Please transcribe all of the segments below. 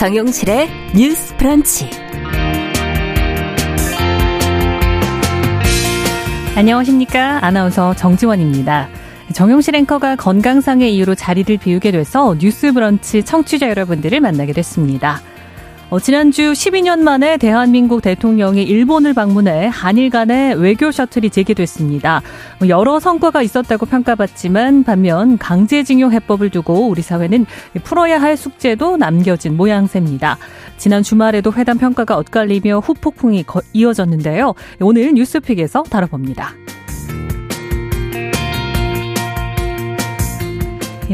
정용실의 뉴스 프런치. 안녕하십니까. 아나운서 정지원입니다. 정용실 앵커가 건강상의 이유로 자리를 비우게 돼서 뉴스 브런치 청취자 여러분들을 만나게 됐습니다. 어, 지난주 12년 만에 대한민국 대통령이 일본을 방문해 한일 간의 외교 셔틀이 재개됐습니다. 뭐 여러 성과가 있었다고 평가받지만 반면 강제징용 해법을 두고 우리 사회는 풀어야 할 숙제도 남겨진 모양새입니다. 지난 주말에도 회담 평가가 엇갈리며 후폭풍이 이어졌는데요. 오늘 뉴스픽에서 다뤄봅니다.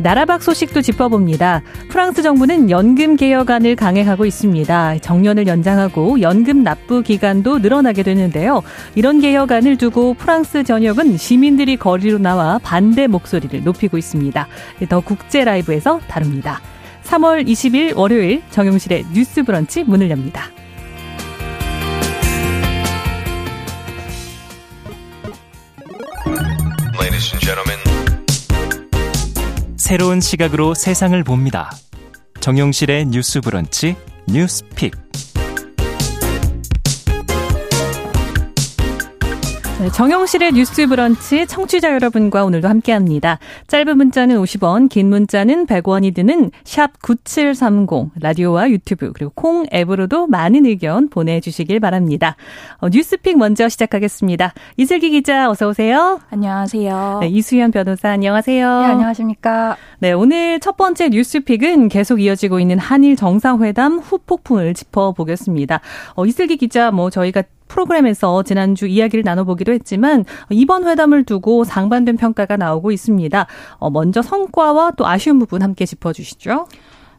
나라박 소식도 짚어봅니다. 프랑스 정부는 연금 개혁안을 강행하고 있습니다. 정년을 연장하고 연금 납부 기간도 늘어나게 되는데요. 이런 개혁안을 두고 프랑스 전역은 시민들이 거리로 나와 반대 목소리를 높이고 있습니다. 더 국제 라이브에서 다룹니다. 3월 20일 월요일 정용실의 뉴스 브런치 문을 엽니다. 새로운 시각으로 세상을 봅니다. 정용실의 뉴스 브런치 뉴스픽. 네, 정영실의 뉴스 브런치 청취자 여러분과 오늘도 함께합니다. 짧은 문자는 50원, 긴 문자는 100원이 드는 샵 9730, 라디오와 유튜브 그리고 콩 앱으로도 많은 의견 보내주시길 바랍니다. 어, 뉴스픽 먼저 시작하겠습니다. 이슬기 기자 어서 오세요. 안녕하세요. 네, 이수연 변호사 안녕하세요. 네, 안녕하십니까. 네, 오늘 첫 번째 뉴스픽은 계속 이어지고 있는 한일 정상회담 후폭풍을 짚어보겠습니다. 어, 이슬기 기자 뭐 저희가 프로그램에서 지난주 이야기를 나눠보기도 했지만 이번 회담을 두고 상반된 평가가 나오고 있습니다. 어, 먼저 성과와 또 아쉬운 부분 함께 짚어주시죠.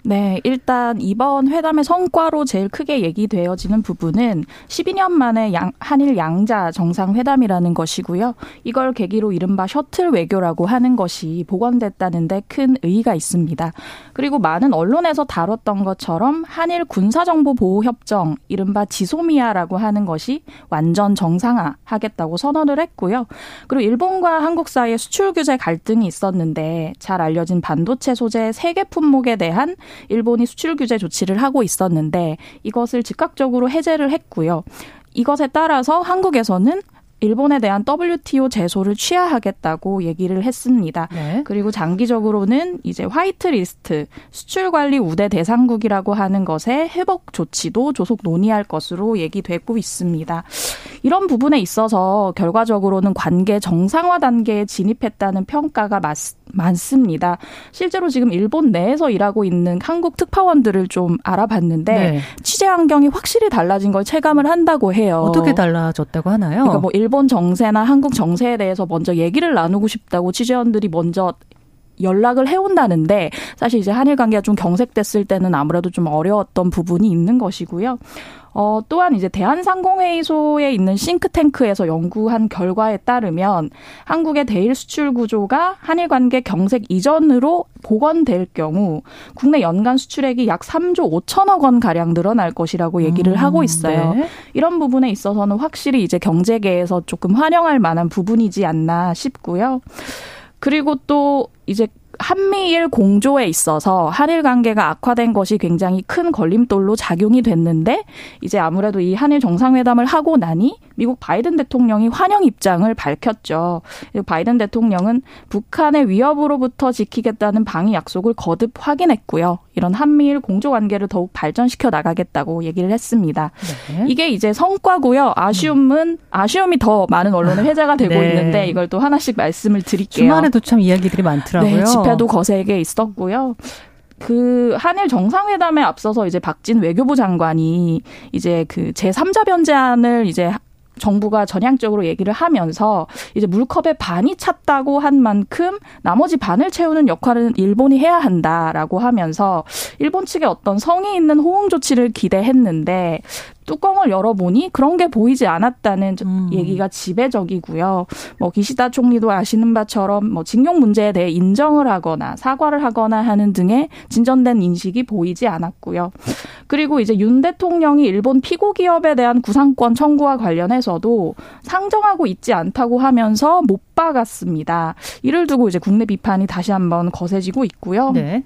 네, 일단 이번 회담의 성과로 제일 크게 얘기되어지는 부분은 12년 만에 양, 한일 양자 정상회담이라는 것이고요. 이걸 계기로 이른바 셔틀 외교라고 하는 것이 복원됐다는데 큰 의의가 있습니다. 그리고 많은 언론에서 다뤘던 것처럼 한일 군사정보보호협정, 이른바 지소미아라고 하는 것이 완전 정상화하겠다고 선언을 했고요. 그리고 일본과 한국 사이에 수출 규제 갈등이 있었는데 잘 알려진 반도체 소재 세계 품목에 대한 일본이 수출 규제 조치를 하고 있었는데 이것을 즉각적으로 해제를 했고요. 이것에 따라서 한국에서는 일본에 대한 WTO 제소를 취하하겠다고 얘기를 했습니다. 네. 그리고 장기적으로는 이제 화이트 리스트 수출 관리 우대 대상국이라고 하는 것의 회복 조치도 조속 논의할 것으로 얘기되고 있습니다. 이런 부분에 있어서 결과적으로는 관계 정상화 단계에 진입했다는 평가가 맞, 많습니다. 실제로 지금 일본 내에서 일하고 있는 한국 특파원들을 좀 알아봤는데 네. 취재 환경이 확실히 달라진 걸 체감을 한다고 해요. 어떻게 달라졌다고 하나요? 그러니까 뭐 일본 정세나 한국 정세에 대해서 먼저 얘기를 나누고 싶다고 취재원들이 먼저 연락을 해온다는데 사실 이제 한일 관계가 좀 경색됐을 때는 아무래도 좀 어려웠던 부분이 있는 것이고요. 어, 또한 이제 대한상공회의소에 있는 싱크탱크에서 연구한 결과에 따르면 한국의 대일 수출 구조가 한일 관계 경색 이전으로 복원될 경우 국내 연간 수출액이 약 3조 5천억 원 가량 늘어날 것이라고 얘기를 음, 하고 있어요. 네. 이런 부분에 있어서는 확실히 이제 경제계에서 조금 환영할 만한 부분이지 않나 싶고요. 그리고 또 이제 한미일 공조에 있어서 한일 관계가 악화된 것이 굉장히 큰 걸림돌로 작용이 됐는데 이제 아무래도 이 한일 정상회담을 하고 나니 미국 바이든 대통령이 환영 입장을 밝혔죠. 바이든 대통령은 북한의 위협으로부터 지키겠다는 방위 약속을 거듭 확인했고요. 이런 한미일 공조 관계를 더욱 발전시켜 나가겠다고 얘기를 했습니다. 네. 이게 이제 성과고요. 아쉬움은 아쉬움이 더 많은 언론의 회자가 되고 네. 있는데 이걸 또 하나씩 말씀을 드릴게요. 주말에도 참 이야기들이 많더라고요. 네, 집회도 거세게 있었고요. 그 한일 정상회담에 앞서서 이제 박진 외교부 장관이 이제 그 제3자 변제안을 이제 정부가 전향적으로 얘기를 하면서 이제 물컵에 반이 찼다고 한 만큼 나머지 반을 채우는 역할은 일본이 해야 한다라고 하면서 일본 측의 어떤 성의 있는 호응 조치를 기대했는데 뚜껑을 열어보니 그런 게 보이지 않았다는 음. 얘기가 지배적이고요. 뭐 기시다 총리도 아시는 바처럼 뭐 징용 문제에 대해 인정을 하거나 사과를 하거나 하는 등의 진전된 인식이 보이지 않았고요. 그리고 이제 윤 대통령이 일본 피고 기업에 대한 구상권 청구와 관련해서도 상정하고 있지 않다고 하면서 못 박았습니다. 이를 두고 이제 국내 비판이 다시 한번 거세지고 있고요. 네.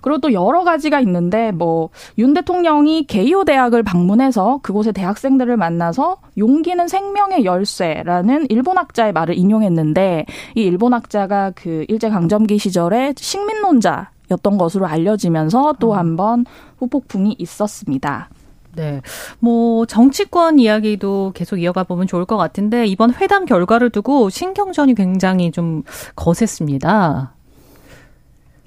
그리고 또 여러 가지가 있는데 뭐 윤 대통령이 게이오 대학을 방문해서 그곳의 대학생들을 만나서 용기는 생명의 열쇠라는 일본 학자의 말을 인용했는데 이 일본 학자가 그 일제 강점기 시절에 식민론자 였던 것으로 알려지면서 또 한번 후폭풍이 있었습니다. 네. 뭐, 정치권 이야기도 계속 이어가 보면 좋을 것 같은데, 이번 회담 결과를 두고 신경전이 굉장히 좀 거셌습니다.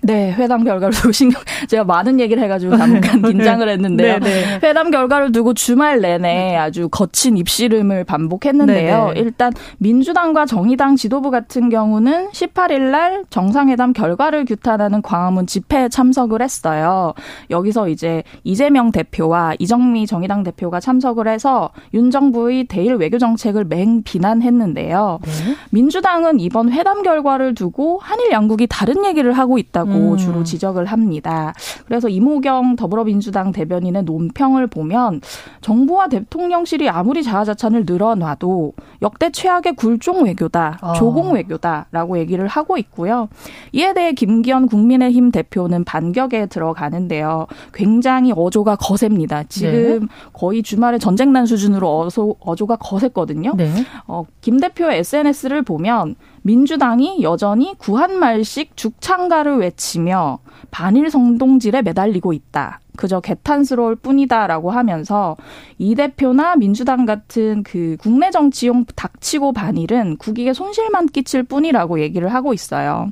네, 회담 결과를 두고 신경, 제가 많은 얘기를 해가지고 잠깐 네. 긴장을 했는데요. 네, 네. 회담 결과를 두고 주말 내내 아주 거친 입씨름을 반복했는데요. 네, 네. 일단 민주당과 정의당 지도부 같은 경우는 18일 날 정상회담 결과를 규탄하는 광화문 집회에 참석을 했어요. 여기서 이제 이재명 대표와 이정미 정의당 대표가 참석을 해서 윤 정부의 대일 외교 정책을 맹 비난했는데요. 네. 민주당은 이번 회담 결과를 두고 한일 양국이 다른 얘기를 하고 있다고 있다고 음. 주로 지적을 합니다. 그래서 이모경 더불어민주당 대변인의 논평을 보면 정부와 대통령실이 아무리 자화자찬을 늘어놔도 역대 최악의 굴종 외교다, 어. 조공 외교다라고 얘기를 하고 있고요. 이에 대해 김기현 국민의힘 대표는 반격에 들어가는데요. 굉장히 어조가 거셉니다. 지금 네. 거의 주말에 전쟁 난 수준으로 어소, 어조가 거셌거든요. 네. 어, 김 대표의 SNS를 보면 민주당이 여전히 구한말식 죽창가를 외치며 반일 성동질에 매달리고 있다. 그저 개탄스러울 뿐이다라고 하면서 이 대표나 민주당 같은 그 국내 정치용 닥치고 반일은 국익에 손실만 끼칠 뿐이라고 얘기를 하고 있어요.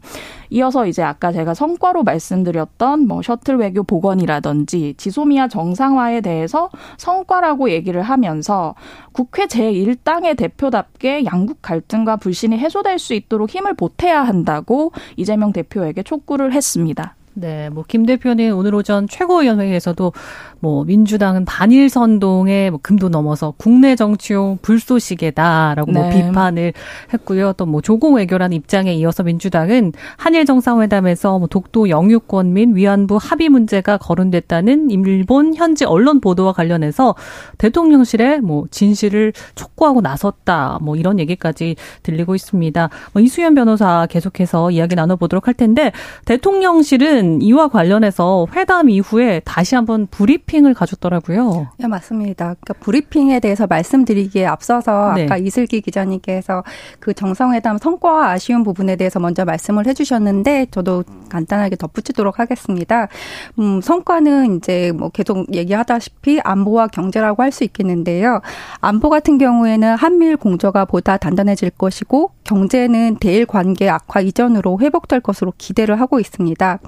이어서 이제 아까 제가 성과로 말씀드렸던 뭐 셔틀 외교 복원이라든지 지소미아 정상화에 대해서 성과라고 얘기를 하면서 국회 제1당의 대표답게 양국 갈등과 불신이 해소될 수 있도록 힘을 보태야 한다고 이재명 대표에게 촉구를 했습니다. 네, 뭐 김 대표는 오늘 오전 최고위원회에서도 뭐 민주당은 반일 선동에 뭐 금도 넘어서 국내 정치용 불쏘시개다라고 뭐 네. 뭐 비판을 했고요. 또 뭐 조공 외교라는 입장에 이어서 민주당은 한일 정상회담에서 뭐 독도 영유권 및 위안부 합의 문제가 거론됐다는 일본 현지 언론 보도와 관련해서 대통령실에 뭐 진실을 촉구하고 나섰다. 뭐 이런 얘기까지 들리고 있습니다. 뭐 이수연 변호사 계속해서 이야기 나눠보도록 할 텐데 대통령실은 이와 관련해서 회담 이후에 다시 한번 불입 브리핑을 가졌더라고요. 네, 맞습니다. 그러니까 브리핑에 대해서 말씀드리기에 앞서서 네. 아까 이슬기 기자님께서 그 정상회담 성과와 아쉬운 부분에 대해서 먼저 말씀을 해주셨는데 저도 간단하게 덧붙이도록 하겠습니다. 음, 성과는 이제 뭐 계속 얘기하다시피 안보와 경제라고 할 수 있겠는데요. 안보 같은 경우에는 한미일 공조가 보다 단단해질 것이고 경제는 대일 관계 악화 이전으로 회복될 것으로 기대를 하고 있습니다.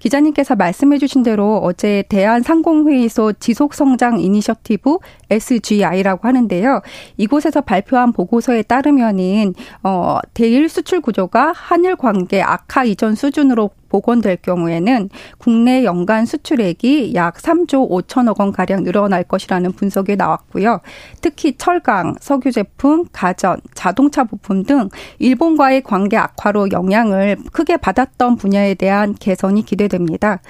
기자님께서 말씀해 주신 대로 어제 대한상공회의 회의소 지속성장 이니셔티브 SGI라고 하는데요. 이곳에서 발표한 보고서에 따르면은 어 대일 수출 구조가 한일 관계 악화 이전 수준으로 복원될 경우에는 국내 연간 수출액이 약 3조 5천억 원 가량 늘어날 것이라는 분석이 나왔고요. 특히 철강, 석유 제품, 가전, 자동차 부품 등 일본과의 관계 악화로 영향을 크게 받았던 분야에 대한 개선이 기대됩니다.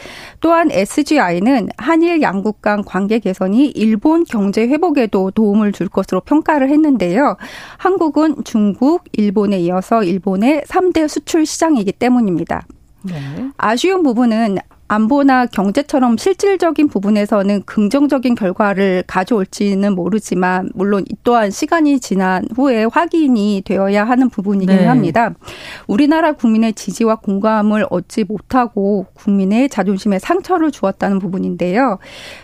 또한 SGI는 한일 양국 간 관계 개선이 일본 경제 회복에도 도움을 줄 것으로 평가를 했는데요. 한국은 중국, 일본에 이어서 일본의 3대 수출 시장이기 때문입니다. 네. 아쉬운 부분은 안보나 경제처럼 실질적인 부분에서는 긍정적인 결과를 가져올지는 모르지만 물론 이 또한 시간이 지난 후에 확인이 되어야 하는 부분이긴 네. 합니다. 우리나라 국민의 지지와 공감을 얻지 못하고 국민의 자존심에 상처를 주었다는 부분인데요.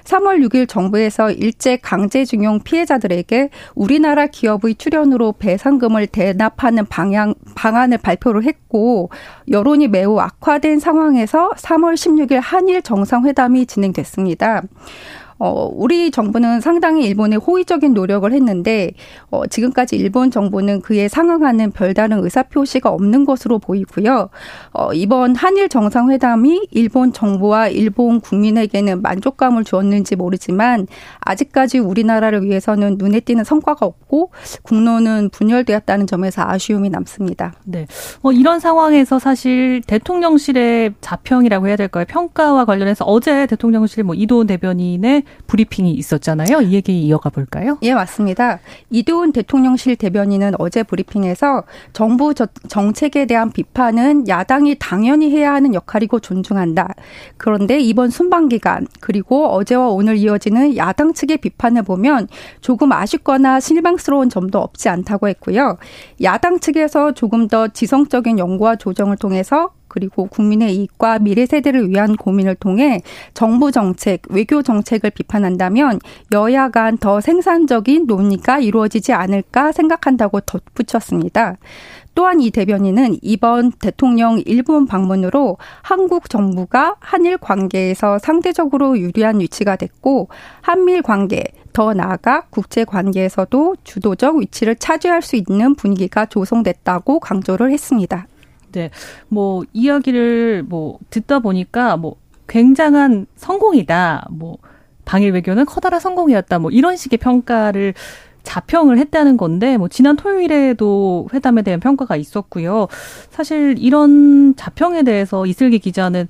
3월 6일 정부에서 일제 강제징용 피해자들에게 우리나라 기업의 출연으로 배상금을 대납하는 방향 방안을 발표를 했고 여론이 매우 악화된 상황에서 3월 16일 한일 정상회담이 진행됐습니다. 어, 우리 정부는 상당히 일본에 호의적인 노력을 했는데 어, 지금까지 일본 정부는 그에 상응하는 별다른 의사표시가 없는 것으로 보이고요. 어, 이번 한일 정상회담이 일본 정부와 일본 국민에게는 만족감을 주었는지 모르지만 아직까지 우리나라를 위해서는 눈에 띄는 성과가 없고 국론은 분열되었다는 점에서 아쉬움이 남습니다. 네. 뭐 이런 상황에서 사실 대통령실의 자평이라고 해야 될까요? 평가와 관련해서 어제 대통령실 뭐 이도훈 대변인의 브리핑이 있었잖아요. 이 얘기 이어가 볼까요? 예, 맞습니다. 이도훈 대통령실 대변인은 어제 브리핑에서 정부 정책에 대한 비판은 야당이 당연히 해야 하는 역할이고 존중한다. 그런데 이번 순방 기간 그리고 어제와 오늘 이어지는 야당 측의 비판을 보면 조금 아쉽거나 실망스러운 점도 없지 않다고 했고요. 야당 측에서 조금 더 지성적인 연구와 조정을 통해서 그리고 국민의 이익과 미래 세대를 위한 고민을 통해 정부 정책, 외교 정책을 비판한다면 여야 간 더 생산적인 논의가 이루어지지 않을까 생각한다고 덧붙였습니다. 또한 이 대변인은 이번 대통령 일본 방문으로 한국 정부가 한일 관계에서 상대적으로 유리한 위치가 됐고 한밀 관계, 더 나아가 국제 관계에서도 주도적 위치를 차지할 수 있는 분위기가 조성됐다고 강조를 했습니다. 네. 뭐 이야기를 뭐 듣다 보니까 뭐 굉장한 성공이다. 뭐 방일 외교는 커다란 성공이었다. 뭐 이런 식의 평가를 자평을 했다는 건데 뭐 지난 토요일에도 회담에 대한 평가가 있었고요. 사실 이런 자평에 대해서 이슬기 기자는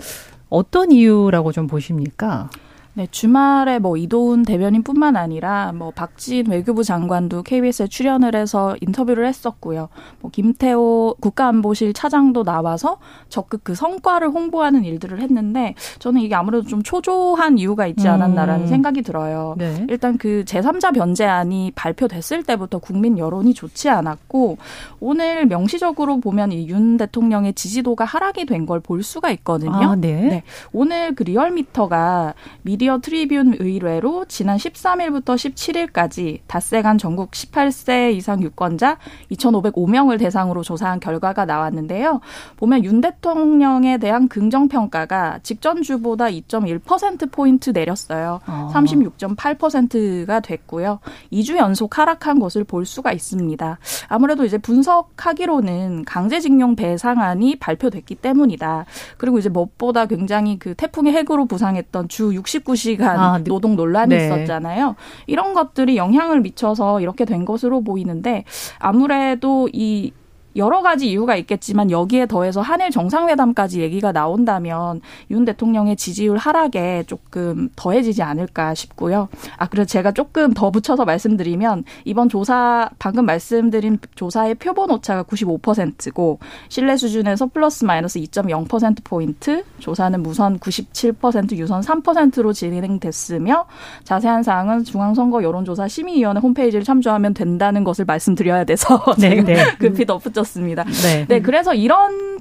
어떤 이유라고 좀 보십니까? 네, 주말에 뭐 이도훈 대변인뿐만 아니라 뭐 박진 외교부 장관도 KBS에 출연을 해서 인터뷰를 했었고요. 뭐 김태호 국가안보실 차장도 나와서 적극 그 성과를 홍보하는 일들을 했는데 저는 이게 아무래도 좀 초조한 이유가 있지 않았나라는 음. 생각이 들어요. 네. 일단 그 제3자 변제안이 발표됐을 때부터 국민 여론이 좋지 않았고 오늘 명시적으로 보면 이 윤 대통령의 지지도가 하락이 된 걸 볼 수가 있거든요. 아, 네. 네. 오늘 그 리얼미터가 미디어 미디어 트리뷴 의뢰로 지난 13일부터 17일까지 닷새간 전국 18세 이상 유권자 2,505명을 대상으로 조사한 결과가 나왔는데요. 보면 윤 대통령에 대한 긍정 평가가 직전 주보다 2.1%포인트 내렸어요. 어. 36.8%가 됐고요. 2주 연속 하락한 것을 볼 수가 있습니다. 아무래도 이제 분석하기로는 강제징용 배상안이 발표됐기 때문이다. 그리고 이제 무엇보다 굉장히 그 태풍의 핵으로 부상했던 주69 시 12시간 아, 노동 논란이 네. 있었잖아요. 이런 것들이 영향을 미쳐서 이렇게 된 것으로 보이는데 아무래도 이 여러 가지 이유가 있겠지만 여기에 더해서 한일 정상회담까지 얘기가 나온다면 윤 대통령의 지지율 하락에 조금 더해지지 않을까 싶고요. 아, 그래서 제가 조금 더 붙여서 말씀드리면 이번 조사, 방금 말씀드린 조사의 표본 오차가 95%고 신뢰 수준에서 플러스 마이너스 2.0%포인트, 조사는 무선 97%, 유선 3%로 진행됐으며 자세한 사항은 중앙선거 여론조사 심의위원회 홈페이지를 참조하면 된다는 것을 말씀드려야 돼서 네, 제가 네. 급히 덧붙였습니다. 네. 네, 그래서 이런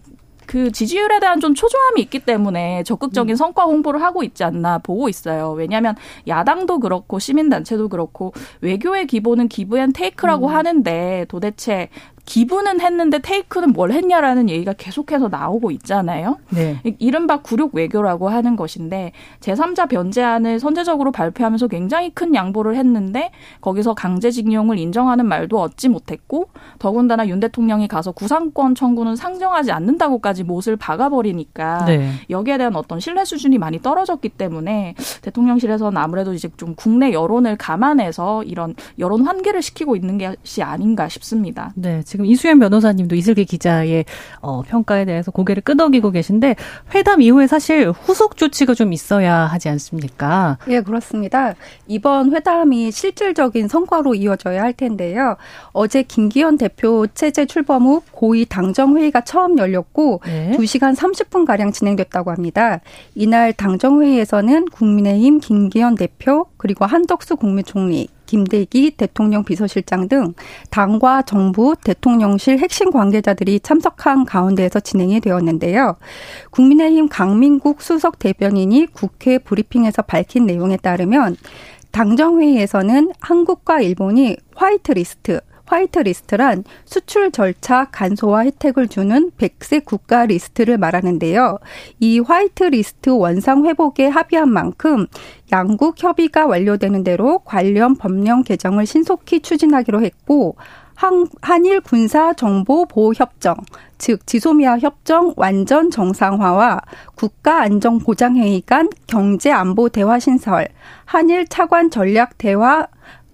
그 지지율에 대한 좀 초조함이 있기 때문에 적극적인 음. 성과 홍보를 하고 있지 않나 보고 있어요. 왜냐하면 야당도 그렇고 시민단체도 그렇고 외교의 기본은 give and take라고 음. 하는데 도대체 give는 했는데 take는 뭘 했냐라는 얘기가 계속해서 나오고 있잖아요. 네. 이른바 굴욕 외교라고 하는 것인데 제3자 변제안을 선제적으로 발표하면서 굉장히 큰 양보를 했는데 거기서 강제징용을 인정하는 말도 얻지 못했고 더군다나 윤 대통령이 가서 구상권 청구는 상정하지 않는다고까지 못을 박아버리니까 네. 여기에 대한 어떤 신뢰 수준이 많이 떨어졌기 때문에 대통령실에서는 아무래도 이제 좀 국내 여론을 감안해서 이런 여론 환기를 시키고 있는 것이 아닌가 싶습니다. 네. 지금 이수연 변호사님도 이슬기 기자의 어, 평가에 대해서 고개를 끄덕이고 계신데 회담 이후에 사실 후속 조치가 좀 있어야 하지 않습니까? 예, 그렇습니다. 이번 회담이 실질적인 성과로 이어져야 할 텐데요. 어제 김기현 대표 체제 출범 후 고위 당정 회의가 처음 열렸고 네. 2시간 30분 가량 진행됐다고 합니다. 이날 당정 회의에서는 국민의힘 김기현 대표 그리고 한덕수 국무총리 김대기 대통령 비서실장 등 당과 정부 대통령실 핵심 관계자들이 참석한 가운데에서 진행이 되었는데요. 국민의힘 강민국 수석 대변인이 국회 브리핑에서 밝힌 내용에 따르면 당정회의에서는 한국과 일본이 화이트 리스트 화이트 리스트란 수출 절차 간소화 혜택을 주는 백색 국가 리스트를 말하는데요. 이 화이트 리스트 원상 회복에 합의한 만큼 양국 협의가 완료되는 대로 관련 법령 개정을 신속히 추진하기로 했고 한, 한일 군사 정보 보호 협정, 즉 지소미아 협정 완전 정상화와 국가 안정 보장 회의 간 경제 안보 대화 신설, 한일 차관 전략 대화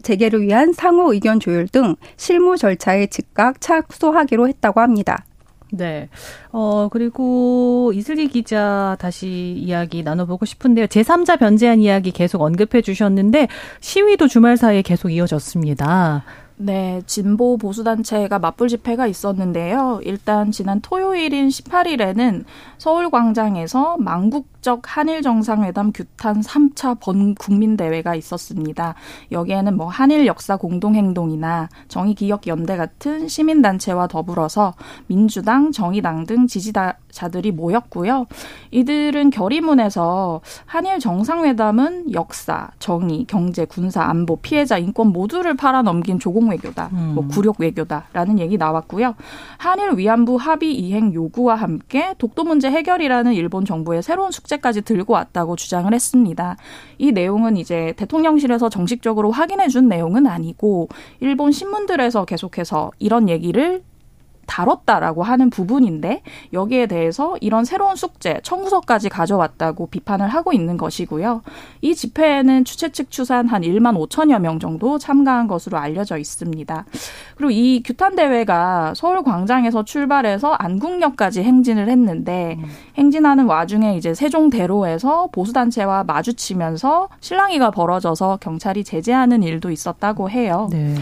재개를 위한 상호 의견 조율 등 실무 절차에 즉각 착수하기로 했다고 합니다. 네. 어, 그리고 이슬기 기자 다시 이야기 나눠보고 싶은데요. 제3자 변제한 이야기 계속 언급해 주셨는데 시위도 주말 사이에 계속 이어졌습니다. 네, 진보 보수 단체가 맞불 집회가 있었는데요. 일단 지난 토요일인 18일에는 서울 광장에서 망국적 한일 정상회담 규탄 3차 번 국민 대회가 있었습니다. 여기에는 뭐 한일 역사 공동 행동이나 정의 기억 연대 같은 시민 단체와 더불어서 민주당, 정의당 등 지지자들이 모였고요. 이들은 결의문에서 한일 정상회담은 역사, 정의, 경제, 군사, 안보, 피해자, 인권 모두를 팔아넘긴 조공 외교다, 뭐 음. 뭐 굴욕 외교다라는 얘기 나왔고요. 한일 위안부 합의 이행 요구와 함께 독도 문제 해결이라는 일본 정부의 새로운 숙제까지 들고 왔다고 주장을 했습니다. 이 내용은 이제 대통령실에서 정식적으로 확인해 준 내용은 아니고 일본 신문들에서 계속해서 이런 얘기를 다뤘다라고 하는 부분인데 여기에 대해서 이런 새로운 숙제 청구서까지 가져왔다고 비판을 하고 있는 것이고요. 이 집회에는 주최 측 추산 한 1만 5천여 명 정도 참가한 것으로 알려져 있습니다. 그리고 이 규탄 대회가 서울 광장에서 출발해서 안국역까지 행진을 했는데 음. 행진하는 와중에 이제 세종대로에서 보수 단체와 마주치면서 실랑이가 벌어져서 경찰이 제재하는 일도 있었다고 해요. 네.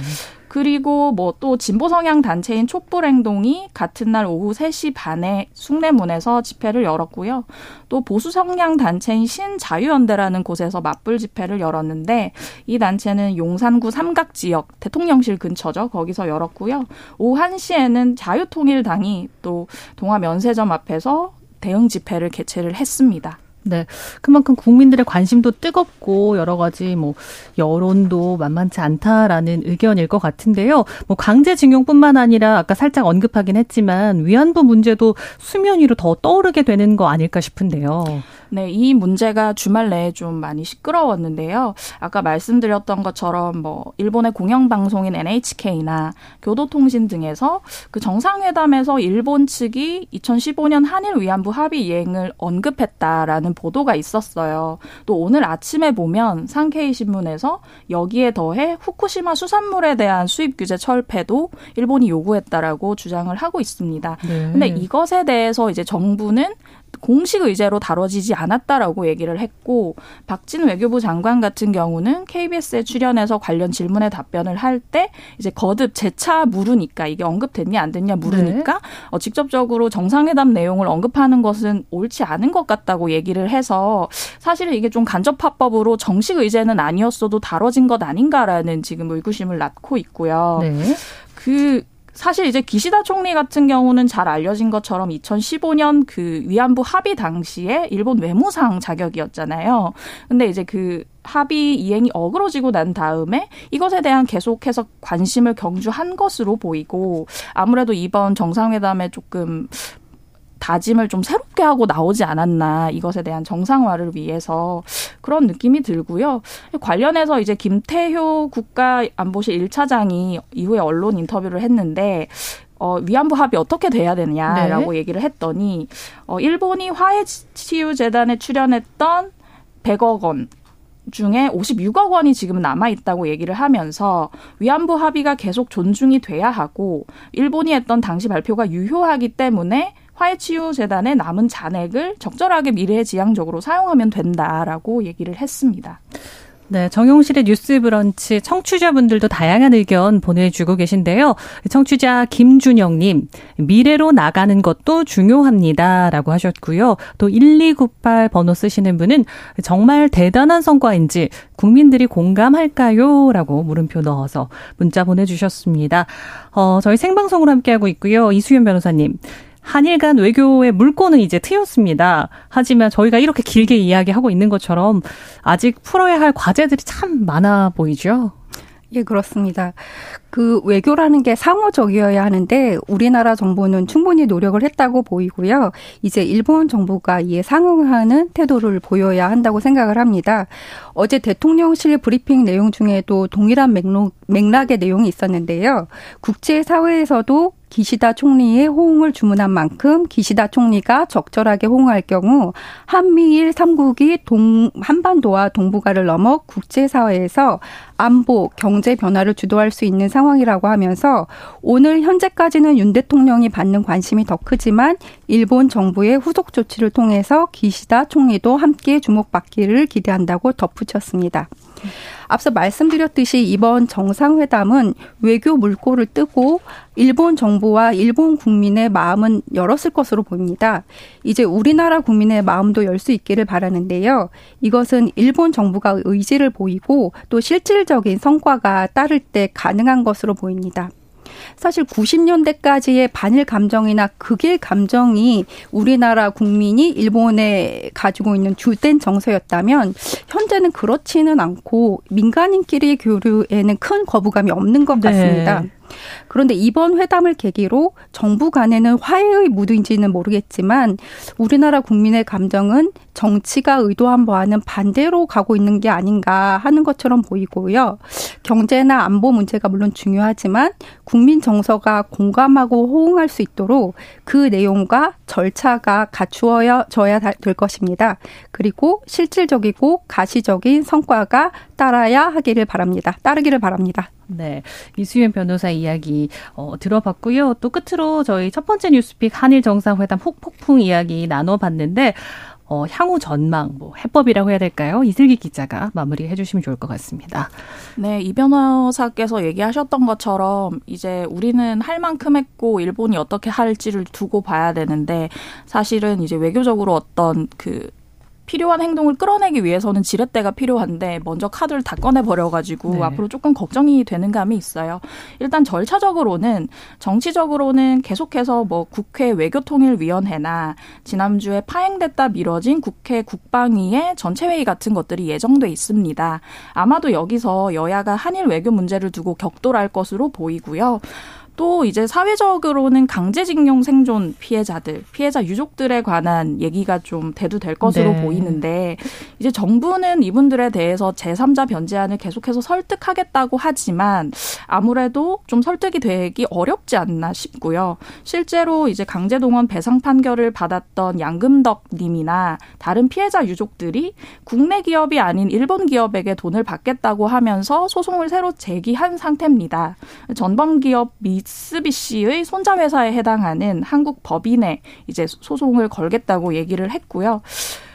그리고 뭐 또 진보 성향 단체인 촛불행동이 같은 날 오후 3시 반에 숭례문에서 집회를 열었고요. 또 보수 성향 단체인 신자유연대라는 곳에서 맞불 집회를 열었는데 이 단체는 용산구 삼각 지역 대통령실 근처죠. 거기서 열었고요. 오후 1시에는 자유통일당이 또 동아면세점 앞에서 대응 집회를 개최를 했습니다. 네. 그만큼 국민들의 관심도 뜨겁고 여러 가지 뭐 여론도 만만치 않다라는 의견일 것 같은데요. 뭐 강제징용뿐만 아니라 아까 살짝 언급하긴 했지만 위안부 문제도 수면 위로 더 떠오르게 되는 거 아닐까 싶은데요. 네, 이 문제가 주말 내에 좀 많이 시끄러웠는데요. 아까 말씀드렸던 것처럼 뭐 일본의 공영 방송인 NHK나 교도통신 등에서 그 정상회담에서 일본 측이 2015년 한일 위안부 합의 이행을 언급했다라는 보도가 있었어요. 또 오늘 아침에 보면 상케이 신문에서 여기에 더해 후쿠시마 수산물에 대한 수입 규제 철폐도 일본이 요구했다라고 주장을 하고 있습니다. 네. 근데 이것에 대해서 이제 정부는 공식 의제로 다뤄지지 않았다라고 얘기를 했고 박진 외교부 장관 같은 경우는 KBS에 출연해서 관련 질문에 답변을 할 때 이제 거듭 재차 물으니까 이게 언급됐냐 안 됐냐 물으니까 네. 어, 직접적으로 정상회담 내용을 언급하는 것은 옳지 않은 것 같다고 얘기를 해서 사실은 이게 좀 간접화법으로 정식 의제는 아니었어도 다뤄진 것 아닌가라는 지금 의구심을 낳고 있고요. 네. 그 사실 이제 기시다 총리 같은 경우는 잘 알려진 것처럼 2015년 그 위안부 합의 당시에 일본 외무상 자격이었잖아요. 근데 이제 그 합의 이행이 어그러지고 난 다음에 이것에 대한 계속해서 관심을 경주한 것으로 보이고 아무래도 이번 정상회담에 조금 다짐을 좀 새롭게 하고 나오지 않았나 이것에 대한 정상화를 위해서 그런 느낌이 들고요. 관련해서 이제 김태효 국가안보실 1차장이 이후에 언론 인터뷰를 했는데 어, 위안부 합의 어떻게 돼야 되느냐라고 네. 얘기를 했더니 어, 일본이 화해치유재단에 출연했던 100억 원 중에 56억 원이 지금 남아 있다고 얘기를 하면서 위안부 합의가 계속 존중이 돼야 하고 일본이 했던 당시 발표가 유효하기 때문에 화해치유재단의 남은 잔액을 적절하게 미래지향적으로 사용하면 된다라고 얘기를 했습니다. 네, 정용실의 뉴스 브런치 청취자분들도 다양한 의견 보내주고 계신데요. 청취자 김준영님, 미래로 나가는 것도 중요합니다. 라고 하셨고요. 또 1298 번호 쓰시는 분은 정말 대단한 성과인지 국민들이 공감할까요? 라고 물음표 넣어서 문자 보내주셨습니다. 어, 저희 생방송으로 함께하고 있고요. 이수연 변호사님. 한일 간 외교의 물꼬는 이제 트였습니다. 하지만 저희가 이렇게 길게 이야기하고 있는 것처럼 아직 풀어야 할 과제들이 참 많아 보이죠. 예, 그렇습니다. 그 외교라는 게 상호적이어야 하는데 우리나라 정부는 충분히 노력을 했다고 보이고요. 이제 일본 정부가 이에 상응하는 태도를 보여야 한다고 생각을 합니다. 어제 대통령실 브리핑 내용 중에도 동일한 맥락, 맥락의 내용이 있었는데요. 국제사회에서도 기시다 총리의 호응을 주문한 만큼 기시다 총리가 적절하게 호응할 경우 한미일 3국이 동, 한반도와 동북아를 넘어 국제사회에서 안보, 경제 변화를 주도할 수 있는 상황이라고 하면서 오늘 현재까지는 윤 대통령이 받는 관심이 더 크지만 일본 정부의 후속 조치를 통해서 기시다 총리도 함께 주목받기를 기대한다고 덧붙였습니다. 앞서 말씀드렸듯이 이번 정상회담은 외교 물꼬를 뜨고 일본 정부와 일본 국민의 마음은 열었을 것으로 보입니다. 이제 우리나라 국민의 마음도 열 수 있기를 바라는데요. 이것은 일본 정부가 의지를 보이고 또 실질적인 성과가 따를 때 가능한 것으로 보입니다. 사실 90년대까지의 반일 감정이나 극일 감정이 우리나라 국민이 일본에 가지고 있는 주된 정서였다면 현재는 그렇지는 않고 민간인끼리 교류에는 큰 거부감이 없는 것 네. 같습니다. 네. 그런데 이번 회담을 계기로 정부 간에는 화해의 무드인지는 모르겠지만 우리나라 국민의 감정은 정치가 의도한 바와는 반대로 가고 있는 게 아닌가 하는 것처럼 보이고요. 경제나 안보 문제가 물론 중요하지만 국민 정서가 공감하고 호응할 수 있도록 그 내용과 절차가 갖추어져야 될 것입니다. 그리고 실질적이고 가시적인 성과가 따라야 하기를 바랍니다. 따르기를 바랍니다. 네. 이수연 변호사 이야기 어, 들어봤고요. 또 끝으로 저희 첫 번째 뉴스픽 한일 정상회담 혹폭풍 이야기 나눠봤는데 어, 향후 전망, 뭐 해법이라고 해야 될까요? 이슬기 기자가 마무리해 주시면 좋을 것 같습니다. 네, 이 변호사께서 얘기하셨던 것처럼 이제 우리는 할 만큼 했고 일본이 어떻게 할지를 두고 봐야 되는데 사실은 이제 외교적으로 어떤 그 필요한 행동을 끌어내기 위해서는 지렛대가 필요한데 먼저 카드를 다 꺼내 버려가지고 네. 앞으로 조금 걱정이 되는 감이 있어요. 일단 절차적으로는 정치적으로는 계속해서 뭐 국회 외교통일위원회나 지난주에 파행됐다 미뤄진 국회 국방위의 전체회의 같은 것들이 예정돼 있습니다. 아마도 여기서 여야가 한일 외교 문제를 두고 격돌할 것으로 보이고요. 또 이제 사회적으로는 강제징용 생존 피해자들, 피해자 유족들에 관한 얘기가 좀 대두될 것으로 네. 보이는데 이제 정부는 이분들에 대해서 제3자 변제안을 계속해서 설득하겠다고 하지만 아무래도 좀 설득이 되기 어렵지 않나 싶고요. 실제로 이제 강제동원 배상 판결을 받았던 양금덕 님이나 다른 피해자 유족들이 국내 기업이 아닌 일본 기업에게 돈을 받겠다고 하면서 소송을 새로 제기한 상태입니다. 전범 기업 미 미쓰비시의 손자 회사에 해당하는 한국 법인에 이제 소송을 걸겠다고 얘기를 했고요.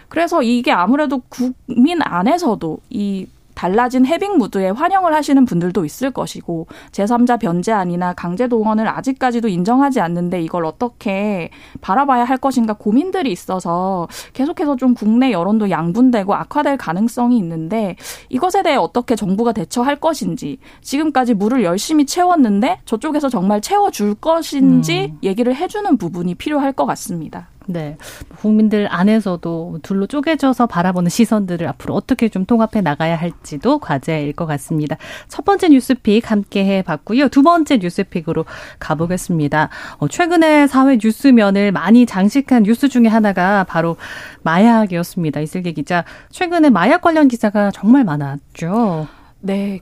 그래서 이게 아무래도 국민 안에서도 이 달라진 해빙 무드에 환영을 하시는 분들도 있을 것이고 제3자 변제안이나 강제 동원을 아직까지도 인정하지 않는데 이걸 어떻게 바라봐야 할 것인가 고민들이 있어서 계속해서 좀 국내 여론도 양분되고 악화될 가능성이 있는데 이것에 대해 어떻게 정부가 대처할 것인지 지금까지 물을 열심히 채웠는데 저쪽에서 정말 채워줄 것인지 음. 얘기를 해주는 부분이 필요할 것 같습니다. 네. 국민들 안에서도 둘로 쪼개져서 바라보는 시선들을 앞으로 어떻게 좀 통합해 나가야 할지도 과제일 것 같습니다. 첫 번째 뉴스픽 함께 해 봤고요. 두 번째 뉴스픽으로 가보겠습니다. 어, 최근에 사회 뉴스면을 많이 장식한 뉴스 중에 하나가 바로 마약이었습니다. 이슬기 기자. 최근에 마약 관련 기사가 정말 많았죠. 네.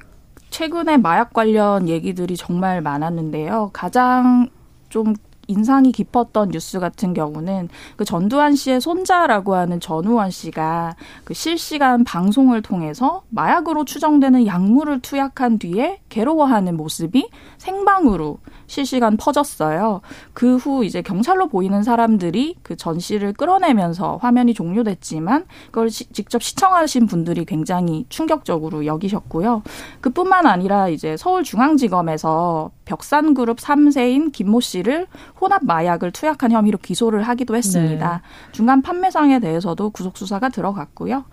최근에 마약 관련 얘기들이 정말 많았는데요. 가장 좀 인상이 깊었던 뉴스 같은 경우는 그 전두환 씨의 손자라고 하는 전우원 씨가 그 실시간 방송을 통해서 마약으로 추정되는 약물을 투약한 뒤에 괴로워하는 모습이 생방으로 실시간 퍼졌어요. 그 후 이제 경찰로 보이는 사람들이 그전 씨를 끌어내면서 화면이 종료됐지만 그걸 시, 직접 시청하신 분들이 굉장히 충격적으로 여기셨고요. 그뿐만 아니라 이제 서울중앙지검에서 벽산그룹 3세인 김모 씨를 혼합 마약을 투약한 혐의로 기소를 하기도 했습니다. 네. 중간 판매상에 대해서도 구속 수사가 들어갔고요.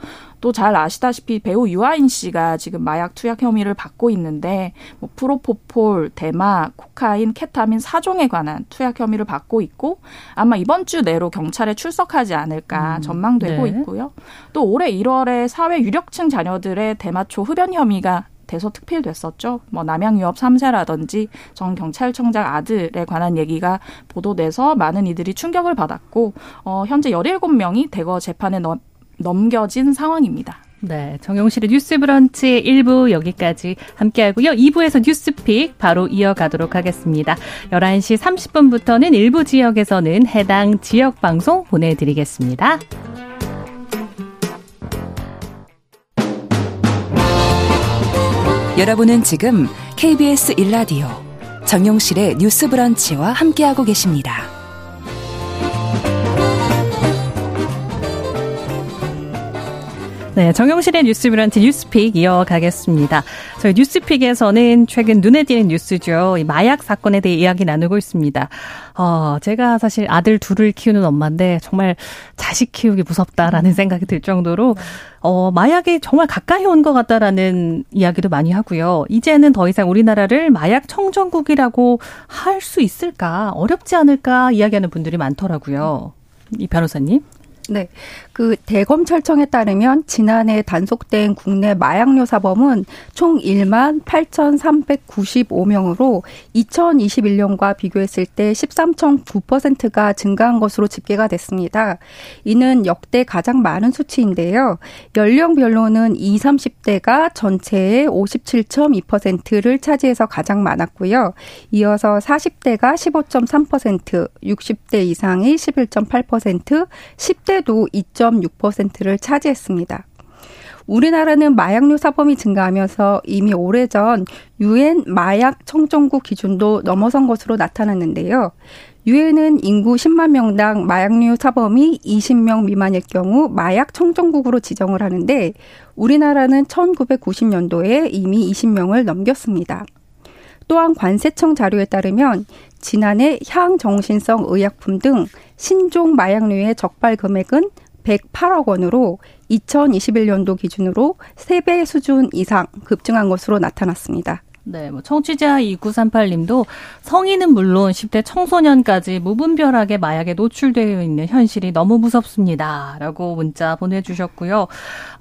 또 잘 아시다시피 배우 유아인 씨가 지금 마약 투약 혐의를 받고 있는데 뭐 프로포폴, 대마, 코카인, 케타민 4종에 관한 투약 혐의를 받고 있고 아마 이번 주 내로 경찰에 출석하지 않을까 음, 전망되고 네. 있고요. 또 올해 1월에 사회 유력층 자녀들의 대마초 흡연 혐의가 돼서 특필됐었죠. 뭐 남양유업 3세라든지 전 경찰청장 아들에 관한 얘기가 보도돼서 많은 이들이 충격을 받았고 어 현재 17명이 대거 재판에 넘, 넘겨진 상황입니다. 네, 정용실의 뉴스 브런치 1부 여기까지 함께하고요. 2부에서 뉴스픽 바로 이어가도록 하겠습니다. 11시 30분부터는 일부 지역에서는 해당 지역 방송 보내드리겠습니다. 여러분은 지금 KBS 1라디오 정용실의 뉴스 브런치와 함께하고 계십니다. 네, 정용실의 뉴스 브런치 뉴스픽 이어가겠습니다. 저희 뉴스픽에서는 최근 눈에 띄는 뉴스죠. 마약 사건에 대해 이야기 나누고 있습니다. 어, 제가 사실 아들 둘을 키우는 엄마인데 정말 자식 키우기 무섭다라는 생각이 들 정도로 어, 마약이 정말 가까이 온 것 같다라는 이야기도 많이 하고요. 이제는 더 이상 우리나라를 마약 청정국이라고 할 수 있을까? 어렵지 않을까? 이야기하는 분들이 많더라고요. 이 변호사님. 네. 그 대검찰청에 따르면 지난해 단속된 국내 마약류 사범은 총 1만 8,395명으로 2021년과 비교했을 때 13.9%가 증가한 것으로 집계가 됐습니다. 이는 역대 가장 많은 수치인데요. 연령별로는 20, 30대가 전체의 57.2%를 차지해서 가장 많았고요. 이어서 40대가 15.3%, 60대 이상이 11.8%, 10대 도2 2.6%를 차지했습니다. 우리나라는 마약류 사범이 증가하면서 이미 오래전 유엔 마약 청정국 기준도 넘어선 것으로 나타났는데요. 유엔은 인구 10만 명당 마약류 사범이 20명 미만일 경우 마약 청정국으로 지정을 하는데 우리나라는 1990년도에 이미 20명을 넘겼습니다. 또한 관세청 자료에 따르면 지난해 향정신성 의약품 등 신종 마약류의 적발 금액은 108억 원으로 2021년도 기준으로 3배 수준 이상 급증한 것으로 나타났습니다. 네, 뭐 청취자 2938님도 성인은 물론 10대 청소년까지 무분별하게 마약에 노출되어 있는 현실이 너무 무섭습니다 라고 문자 보내 주셨고요.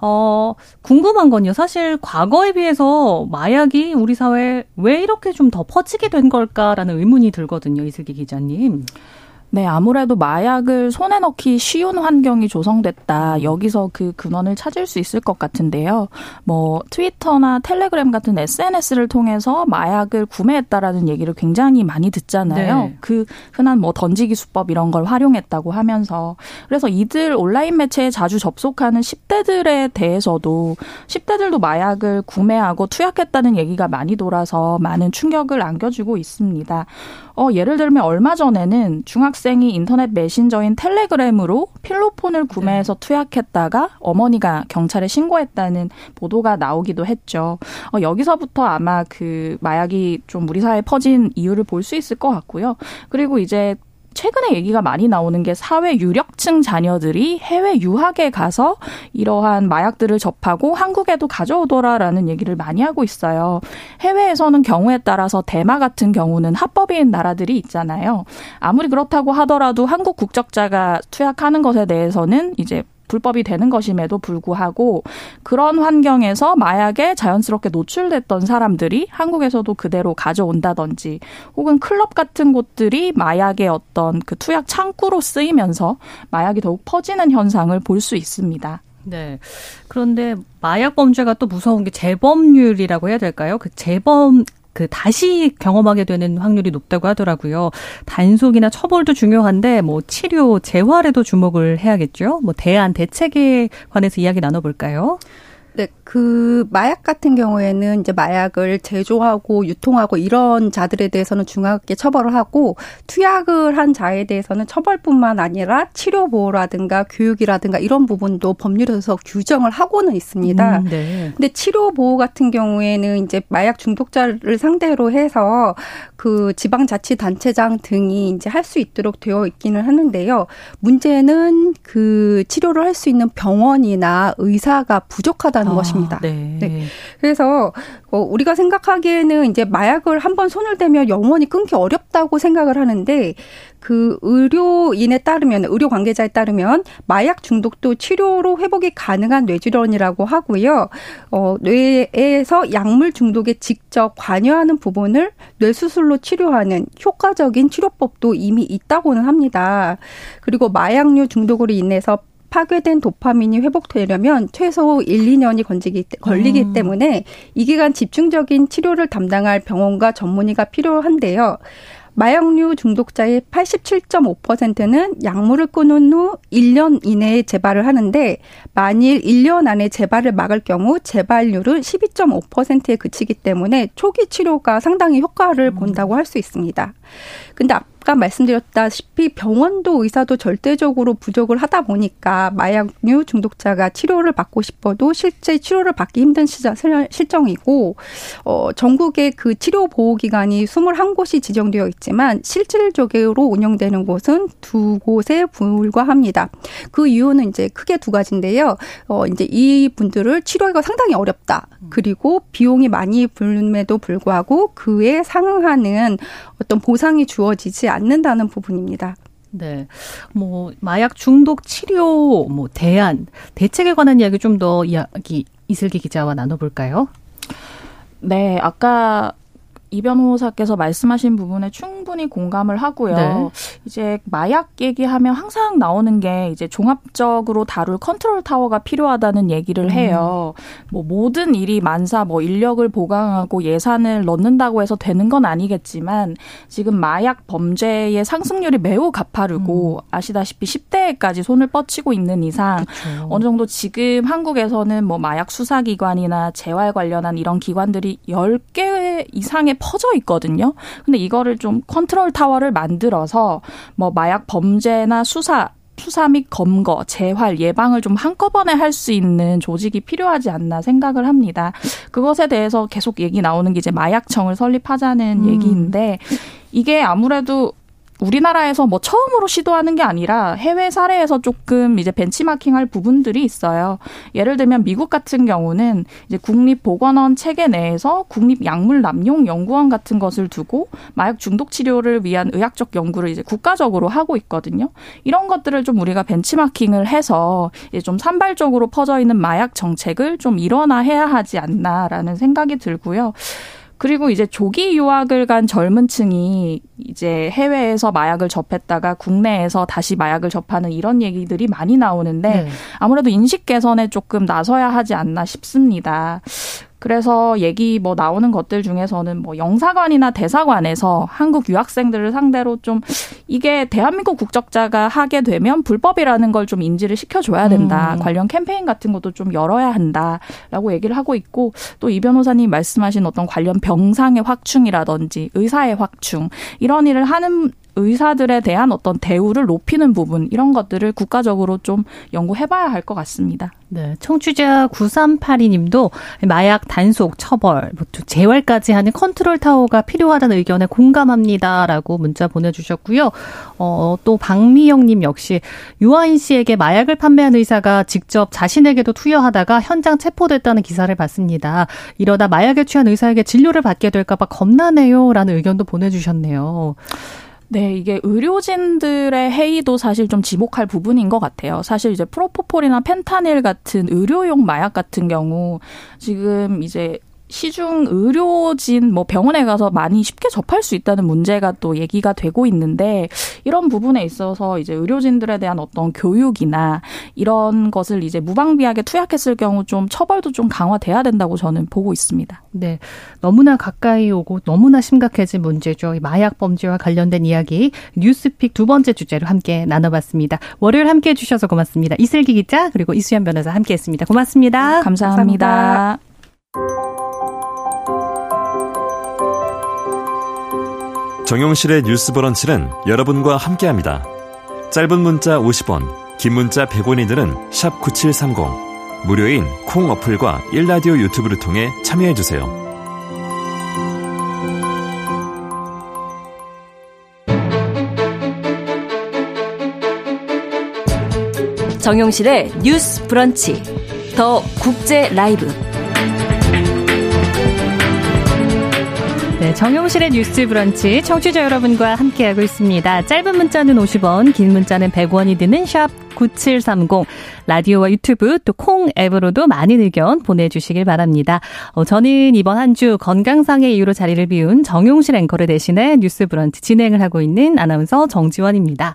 어, 궁금한 건요. 사실 과거에 비해서 마약이 우리 사회에 왜 이렇게 좀 더 퍼지게 된 걸까라는 의문이 들거든요. 이슬기 기자님. 네, 아무래도 마약을 손에 넣기 쉬운 환경이 조성됐다. 여기서 그 근원을 찾을 수 있을 것 같은데요. 뭐 트위터나 텔레그램 같은 SNS를 통해서 마약을 구매했다라는 얘기를 굉장히 많이 듣잖아요. 네. 그 흔한 뭐 던지기 수법 이런 걸 활용했다고 하면서 그래서 이들 온라인 매체에 자주 접속하는 10대들에 대해서도 10대들도 마약을 구매하고 투약했다는 얘기가 많이 돌아서 많은 충격을 안겨주고 있습니다. 어, 예를 들면 얼마 전에는 중학생 이 인터넷 메신저인 텔레그램으로 필로폰을 구매해서 네. 투약했다가 어머니가 경찰에 신고했다는 보도가 나오기도 했죠. 어, 여기서부터 아마 그 마약이 좀 우리 사회에 퍼진 이유를 볼 수 있을 것 같고요. 그리고 이제 최근에 얘기가 많이 나오는 게 사회 유력층 자녀들이 해외 유학에 가서 이러한 마약들을 접하고 한국에도 가져오더라라는 얘기를 많이 하고 있어요. 해외에서는 경우에 따라서 대마 같은 경우는 합법인 나라들이 있잖아요. 아무리 그렇다고 하더라도 한국 국적자가 투약하는 것에 대해서는 이제 불법이 되는 것임에도 불구하고 그런 환경에서 마약에 자연스럽게 노출됐던 사람들이 한국에서도 그대로 가져온다든지 혹은 클럽 같은 곳들이 마약의 어떤 그 투약 창구로 쓰이면서 마약이 더욱 퍼지는 현상을 볼 수 있습니다. 네. 그런데 마약 범죄가 또 무서운 게 재범률이라고 해야 될까요? 그 재범 그 다시 경험하게 되는 확률이 높다고 하더라고요. 단속이나 처벌도 중요한데 뭐 치료, 재활에도 주목을 해야겠죠. 뭐 대안 대책에 관해서 이야기 나눠볼까요? 네, 그 마약 같은 경우에는 이제 마약을 제조하고 유통하고 이런 자들에 대해서는 중하게 처벌을 하고 투약을 한 자에 대해서는 처벌뿐만 아니라 치료 보호라든가 교육이라든가 이런 부분도 법률에서 규정을 하고는 있습니다. 음, 네. 근데 치료 보호 같은 경우에는 이제 마약 중독자를 상대로 해서 그 지방자치단체장 등이 이제 할 수 있도록 되어 있기는 하는데요. 문제는 그 치료를 할 수 있는 병원이나 의사가 부족하다는 아, 것입니다. 네. 네. 그래서 어, 우리가 생각하기에는 이제 마약을 한번 손을 대면 영원히 끊기 어렵다고 생각을 하는데 그 의료인에 따르면 의료 관계자에 따르면 마약 중독도 치료로 회복이 가능한 뇌질환이라고 하고요. 어, 뇌에서 약물 중독에 직접 관여하는 부분을 뇌수술로 치료하는 효과적인 치료법도 이미 있다고는 합니다. 그리고 마약류 중독으로 인해서 파괴된 도파민이 회복되려면 최소 1, 2년이 건지기, 걸리기 음. 때문에 이 기간 집중적인 치료를 담당할 병원과 전문의가 필요한데요. 마약류 중독자의 87.5%는 약물을 끊은 후 1년 이내에 재발을 하는데 만일 1년 안에 재발을 막을 경우 재발률은 12.5%에 그치기 때문에 초기 치료가 상당히 효과를 본다고 할 수 있습니다. 근데 아까 말씀드렸다시피 병원도 의사도 절대적으로 부족을 하다 보니까 마약류 중독자가 치료를 받고 싶어도 실제 치료를 받기 힘든 실정이고 어 전국에 그 치료 보호 기관이 21곳이 지정되어 있지만 실질적으로 운영되는 곳은 두 곳에 불과합니다. 그 이유는 이제 크게 두 가지인데요. 어 이제 이 분들을 치료하기가 상당히 어렵다. 그리고 비용이 많이 불음에도 불구하고 그에 상응하는 어떤 보상이 주어지지 않는다는 부분입니다. 네. 뭐, 마약 중독 치료, 뭐, 대안, 대책에 관한 이야기 좀 더 이야기, 이슬기 기자와 나눠볼까요? 네. 아까 이 변호사께서 말씀하신 부분에 충분히 공감을 하고요. 네. 이제 마약 얘기하면 항상 나오는 게 이제 종합적으로 다룰 컨트롤 타워가 필요하다는 얘기를 음. 해요. 음. 뭐 모든 일이 만사 뭐 인력을 보강하고 예산을 넣는다고 해서 되는 건 아니겠지만 지금 마약 범죄의 상승률이 매우 가파르고 음. 아시다시피 10대까지 손을 뻗치고 있는 이상 그렇죠. 어느 정도 지금 한국에서는 뭐 마약 수사기관이나 재활 관련한 이런 기관들이 10개 이상의 퍼져 있거든요. 근데 이거를 좀 컨트롤 타워를 만들어서 뭐 마약 범죄나 수사 수사 및 검거, 재활, 예방을 좀 한꺼번에 할 수 있는 조직이 필요하지 않나 생각을 합니다. 그것에 대해서 계속 얘기 나오는 게 이제 마약청을 설립하자는 음. 얘기인데 이게 아무래도 우리나라에서 뭐 처음으로 시도하는 게 아니라 해외 사례에서 조금 이제 벤치마킹할 부분들이 있어요. 예를 들면 미국 같은 경우는 이제 국립보건원 체계 내에서 국립약물남용연구원 같은 것을 두고 마약 중독 치료를 위한 의학적 연구를 이제 국가적으로 하고 있거든요. 이런 것들을 좀 우리가 벤치마킹을 해서 이제 좀 산발적으로 퍼져 있는 마약 정책을 좀 일원화해야 하지 않나라는 생각이 들고요. 그리고 이제 조기 유학을 간 젊은 층이 이제 해외에서 마약을 접했다가 국내에서 다시 마약을 접하는 이런 얘기들이 많이 나오는데 네. 아무래도 인식 개선에 조금 나서야 하지 않나 싶습니다. 그래서 얘기 뭐 나오는 것들 중에서는 뭐 영사관이나 대사관에서 한국 유학생들을 상대로 좀 이게 대한민국 국적자가 하게 되면 불법이라는 걸 좀 인지를 시켜줘야 된다. 음. 관련 캠페인 같은 것도 좀 열어야 한다라고 얘기를 하고 있고 또 이 변호사님 말씀하신 어떤 관련 병상의 확충이라든지 의사의 확충 이런 일을 하는 의사들에 대한 어떤 대우를 높이는 부분 이런 것들을 국가적으로 좀 연구해봐야 할 것 같습니다. 네, 청취자 9382님도 마약 단속, 처벌, 뭐 재활까지 하는 컨트롤 타워가 필요하다는 의견에 공감합니다라고 문자 보내주셨고요. 어, 또 박미영님 역시 유아인 씨에게 마약을 판매한 의사가 직접 자신에게도 투여하다가 현장 체포됐다는 기사를 봤습니다. 이러다 마약에 취한 의사에게 진료를 받게 될까봐 겁나네요라는 의견도 보내주셨네요. 네, 이게 의료진들의 회의도 사실 좀 지목할 부분인 것 같아요. 사실 이제 프로포폴이나 펜타닐 같은 의료용 마약 같은 경우 지금 이제 시중 의료진 뭐 병원에 가서 많이 쉽게 접할 수 있다는 문제가 또 얘기가 되고 있는데 이런 부분에 있어서 이제 의료진들에 대한 어떤 교육이나 이런 것을 이제 무방비하게 투약했을 경우 좀 처벌도 좀 강화돼야 된다고 저는 보고 있습니다. 네. 너무나 가까이 오고 너무나 심각해진 문제죠. 마약 범죄와 관련된 이야기 뉴스픽 두 번째 주제로 함께 나눠봤습니다. 월요일 함께 해주셔서 고맙습니다. 이슬기 기자 그리고 이수연 변호사 함께했습니다. 고맙습니다. 감사합니다. 감사합니다. 정용실의 뉴스 브런치는 여러분과 함께합니다. 짧은 문자 50원, 긴 문자 100원이들은 9730. 무료인 콩 어플과 일라디오 유튜브를 통해 참여해주세요. 정용실의 뉴스 브런치. 더 국제 라이브. 네, 정용실의 뉴스 브런치 청취자 여러분과 함께하고 있습니다. 짧은 문자는 50원, 긴 문자는 100원이 드는 샵 9730. 라디오와 유튜브 또 콩 앱으로도 많은 의견 보내주시길 바랍니다. 어, 저는 이번 한 주 건강상의 이유로 자리를 비운 정용실 앵커를 대신해 뉴스 브런치 진행을 하고 있는 아나운서 정지원입니다.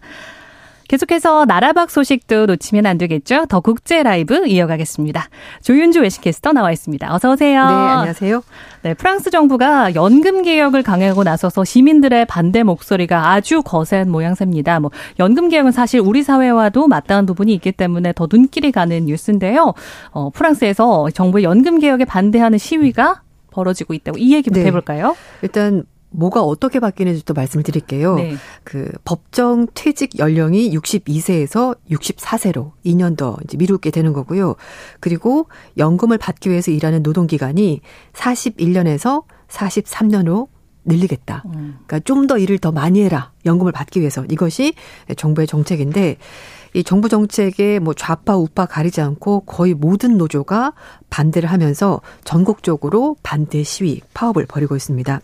계속해서 나라박 소식도 놓치면 안 되겠죠. 더 국제 라이브 이어가겠습니다. 조윤주 외신캐스터 나와 있습니다. 어서 오세요. 네, 안녕하세요. 네, 프랑스 정부가 연금 개혁을 강행하고 나서서 시민들의 반대 목소리가 아주 거센 모양새입니다. 뭐 연금 개혁은 사실 우리 사회와도 맞닿은 부분이 있기 때문에 더 눈길이 가는 뉴스인데요. 어, 프랑스에서 정부의 연금 개혁에 반대하는 시위가 벌어지고 있다고 이 얘기부터 네. 해볼까요? 일단 뭐가 어떻게 바뀌는지 또 말씀을 드릴게요. 네. 그 법정 퇴직 연령이 62세에서 64세로 2년 더 이제 미루게 되는 거고요. 그리고 연금을 받기 위해서 일하는 노동 기간이 41년에서 43년으로 늘리겠다. 음. 그러니까 좀 더 일을 더 많이 해라. 연금을 받기 위해서. 이것이 정부의 정책인데 이 정부 정책에 뭐 좌파 우파 가리지 않고 거의 모든 노조가 반대를 하면서 전국적으로 반대 시위 파업을 벌이고 있습니다.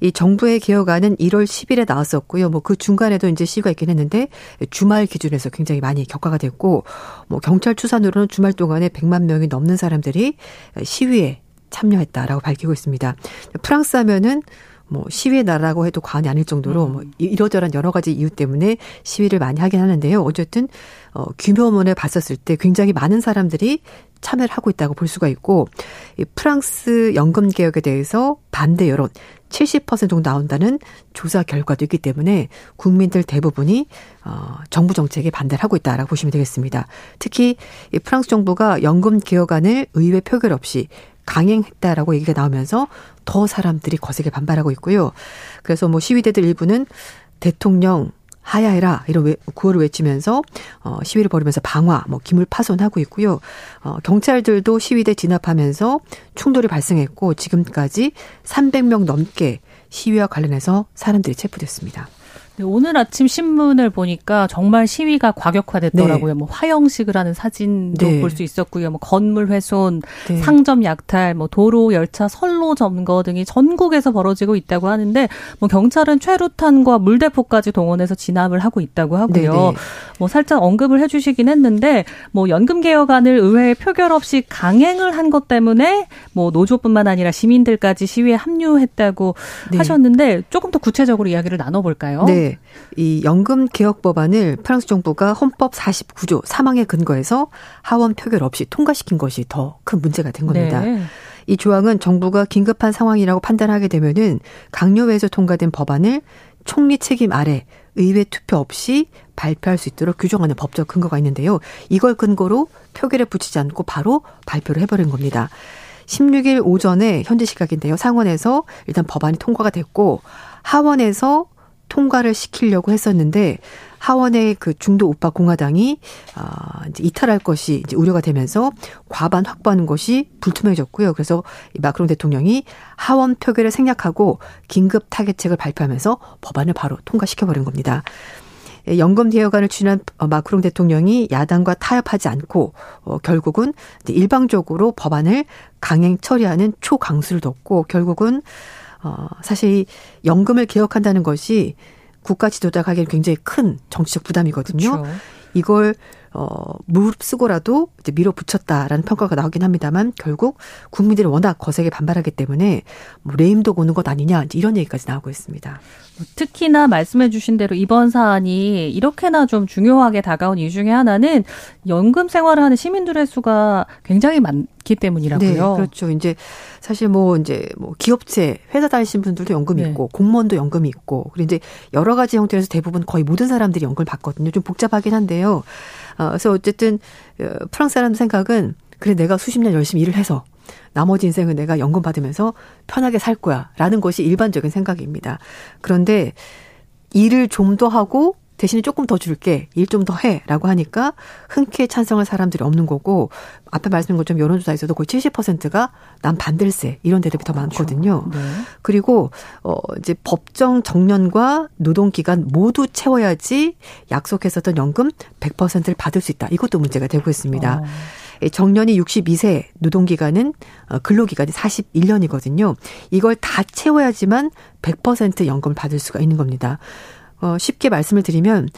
이 정부의 개혁안은 1월 10일에 나왔었고요. 뭐 그 중간에도 이제 시위가 있긴 했는데 주말 기준에서 굉장히 많이 격화가 됐고 뭐 경찰 추산으로는 주말 동안에 100만 명이 넘는 사람들이 시위에 참여했다라고 밝히고 있습니다. 프랑스 하면은 뭐 시위의 나라라고 해도 과언이 아닐 정도로 뭐 음. 이러저런 여러 가지 이유 때문에 시위를 많이 하긴 하는데요. 어쨌든 어 규모문을 봤었을 때 굉장히 많은 사람들이 참여를 하고 있다고 볼 수가 있고 이 프랑스 연금 개혁에 대해서 반대 여론 70% 정도 나온다는 조사 결과도 있기 때문에 국민들 대부분이 어 정부 정책에 반대를 하고 있다라고 보시면 되겠습니다. 특히 이 프랑스 정부가 연금 개혁안을 의회 표결 없이 강행했다라고 얘기가 나오면서 더 사람들이 거세게 반발하고 있고요. 그래서 뭐 시위대들 일부는 대통령 하야해라 이런 구호를 외치면서 어 시위를 벌이면서 방화, 뭐 기물 파손하고 있고요. 어 경찰들도 시위대 진압하면서 충돌이 발생했고 지금까지 300명 넘게 시위와 관련해서 사람들이 체포됐습니다. 네, 오늘 아침 신문을 보니까 정말 시위가 과격화됐더라고요. 네. 뭐 화형식을 하는 사진도 네. 볼수 있었고요. 뭐 건물 훼손, 네. 상점 약탈, 뭐 도로 열차 선로 점거 등이 전국에서 벌어지고 있다고 하는데 뭐 경찰은 최루탄과 물대포까지 동원해서 진압을 하고 있다고 하고요. 네, 네. 뭐 살짝 언급을 해주시긴 했는데 뭐 연금 개혁안을 의회에 표결 없이 강행을 한 것 때문에 뭐 노조뿐만 아니라 시민들까지 시위에 합류했다고 하셨는데 조금 더 구체적으로 이야기를 나눠볼까요? 네. 이 연금 개혁 법안을 프랑스 정부가 헌법 49조 사망에 근거해서 하원 표결 없이 통과시킨 것이 더 큰 문제가 된 겁니다. 네. 이 조항은 정부가 긴급한 상황이라고 판단하게 되면은 강요회에서 통과된 법안을 총리 책임 아래 의회 투표 없이 발표할 수 있도록 규정하는 법적 근거가 있는데요. 이걸 근거로 표결에 붙이지 않고 바로 발표를 해버린 겁니다. 16일 오전에 현재 시각인데요. 상원에서 일단 법안이 통과가 됐고 하원에서 통과를 시키려고 했었는데 하원의 그 중도 우파 공화당이 아 이제 이탈할 것이 이제 우려가 되면서 과반 확보하는 것이 불투명해졌고요. 그래서 마크롱 대통령이 하원 표결을 생략하고 긴급 타겟책을 발표하면서 법안을 바로 통과시켜 버린 겁니다. 예, 연금 개혁안을 추진한 어, 마크롱 대통령이 야당과 타협하지 않고 어, 결국은 일방적으로 법안을 강행 처리하는 초강수를 뒀고 결국은 어, 사실 연금을 개혁한다는 것이 국가 지도자가 하기에는 굉장히 큰 정치적 부담이거든요. 그렇죠. 이걸 어, 무릅쓰고라도 이제 밀어붙였다라는 평가가 나오긴 합니다만 결국 국민들이 워낙 거세게 반발하기 때문에 뭐 레임도 고는 것 아니냐 이런 얘기까지 나오고 있습니다. 뭐 특히나 말씀해 주신 대로 이번 사안이 이렇게나 좀 중요하게 다가온 이유 중에 하나는 연금 생활을 하는 시민들의 수가 굉장히 많기 때문이라고요. 네, 그렇죠. 이제 사실 뭐 이제 뭐 기업체 회사 다니신 분들도 연금이 네. 있고 공무원도 연금이 있고 그리고 이제 여러 가지 형태에서 대부분 거의 모든 사람들이 연금을 받거든요. 좀 복잡하긴 한데요. 어, 그래서 어쨌든 어, 프랑스 사람 생각은 그래 내가 수십 년 열심히 일을 해서 나머지 인생은 내가 연금 받으면서 편하게 살 거야. 라는 것이 일반적인 생각입니다. 그런데 일을 좀 더 하고 대신에 조금 더 줄게. 일 좀 더 해. 라고 하니까 흔쾌히 찬성할 사람들이 없는 거고, 앞에 말씀드린 것처럼 여론조사에서도 거의 70%가 난 반댈세. 이런 데들이 더 그렇죠. 많거든요. 네. 그리고, 어, 이제 법정 정년과 노동 기간 모두 채워야지 약속했었던 연금 100%를 받을 수 있다. 이것도 문제가 되고 있습니다. 어. 정년이 62세, 노동기간은 어, 근로기간이 41년이거든요. 이걸 다 채워야지만 100% 연금을 받을 수가 있는 겁니다. 어, 쉽게 말씀을 드리면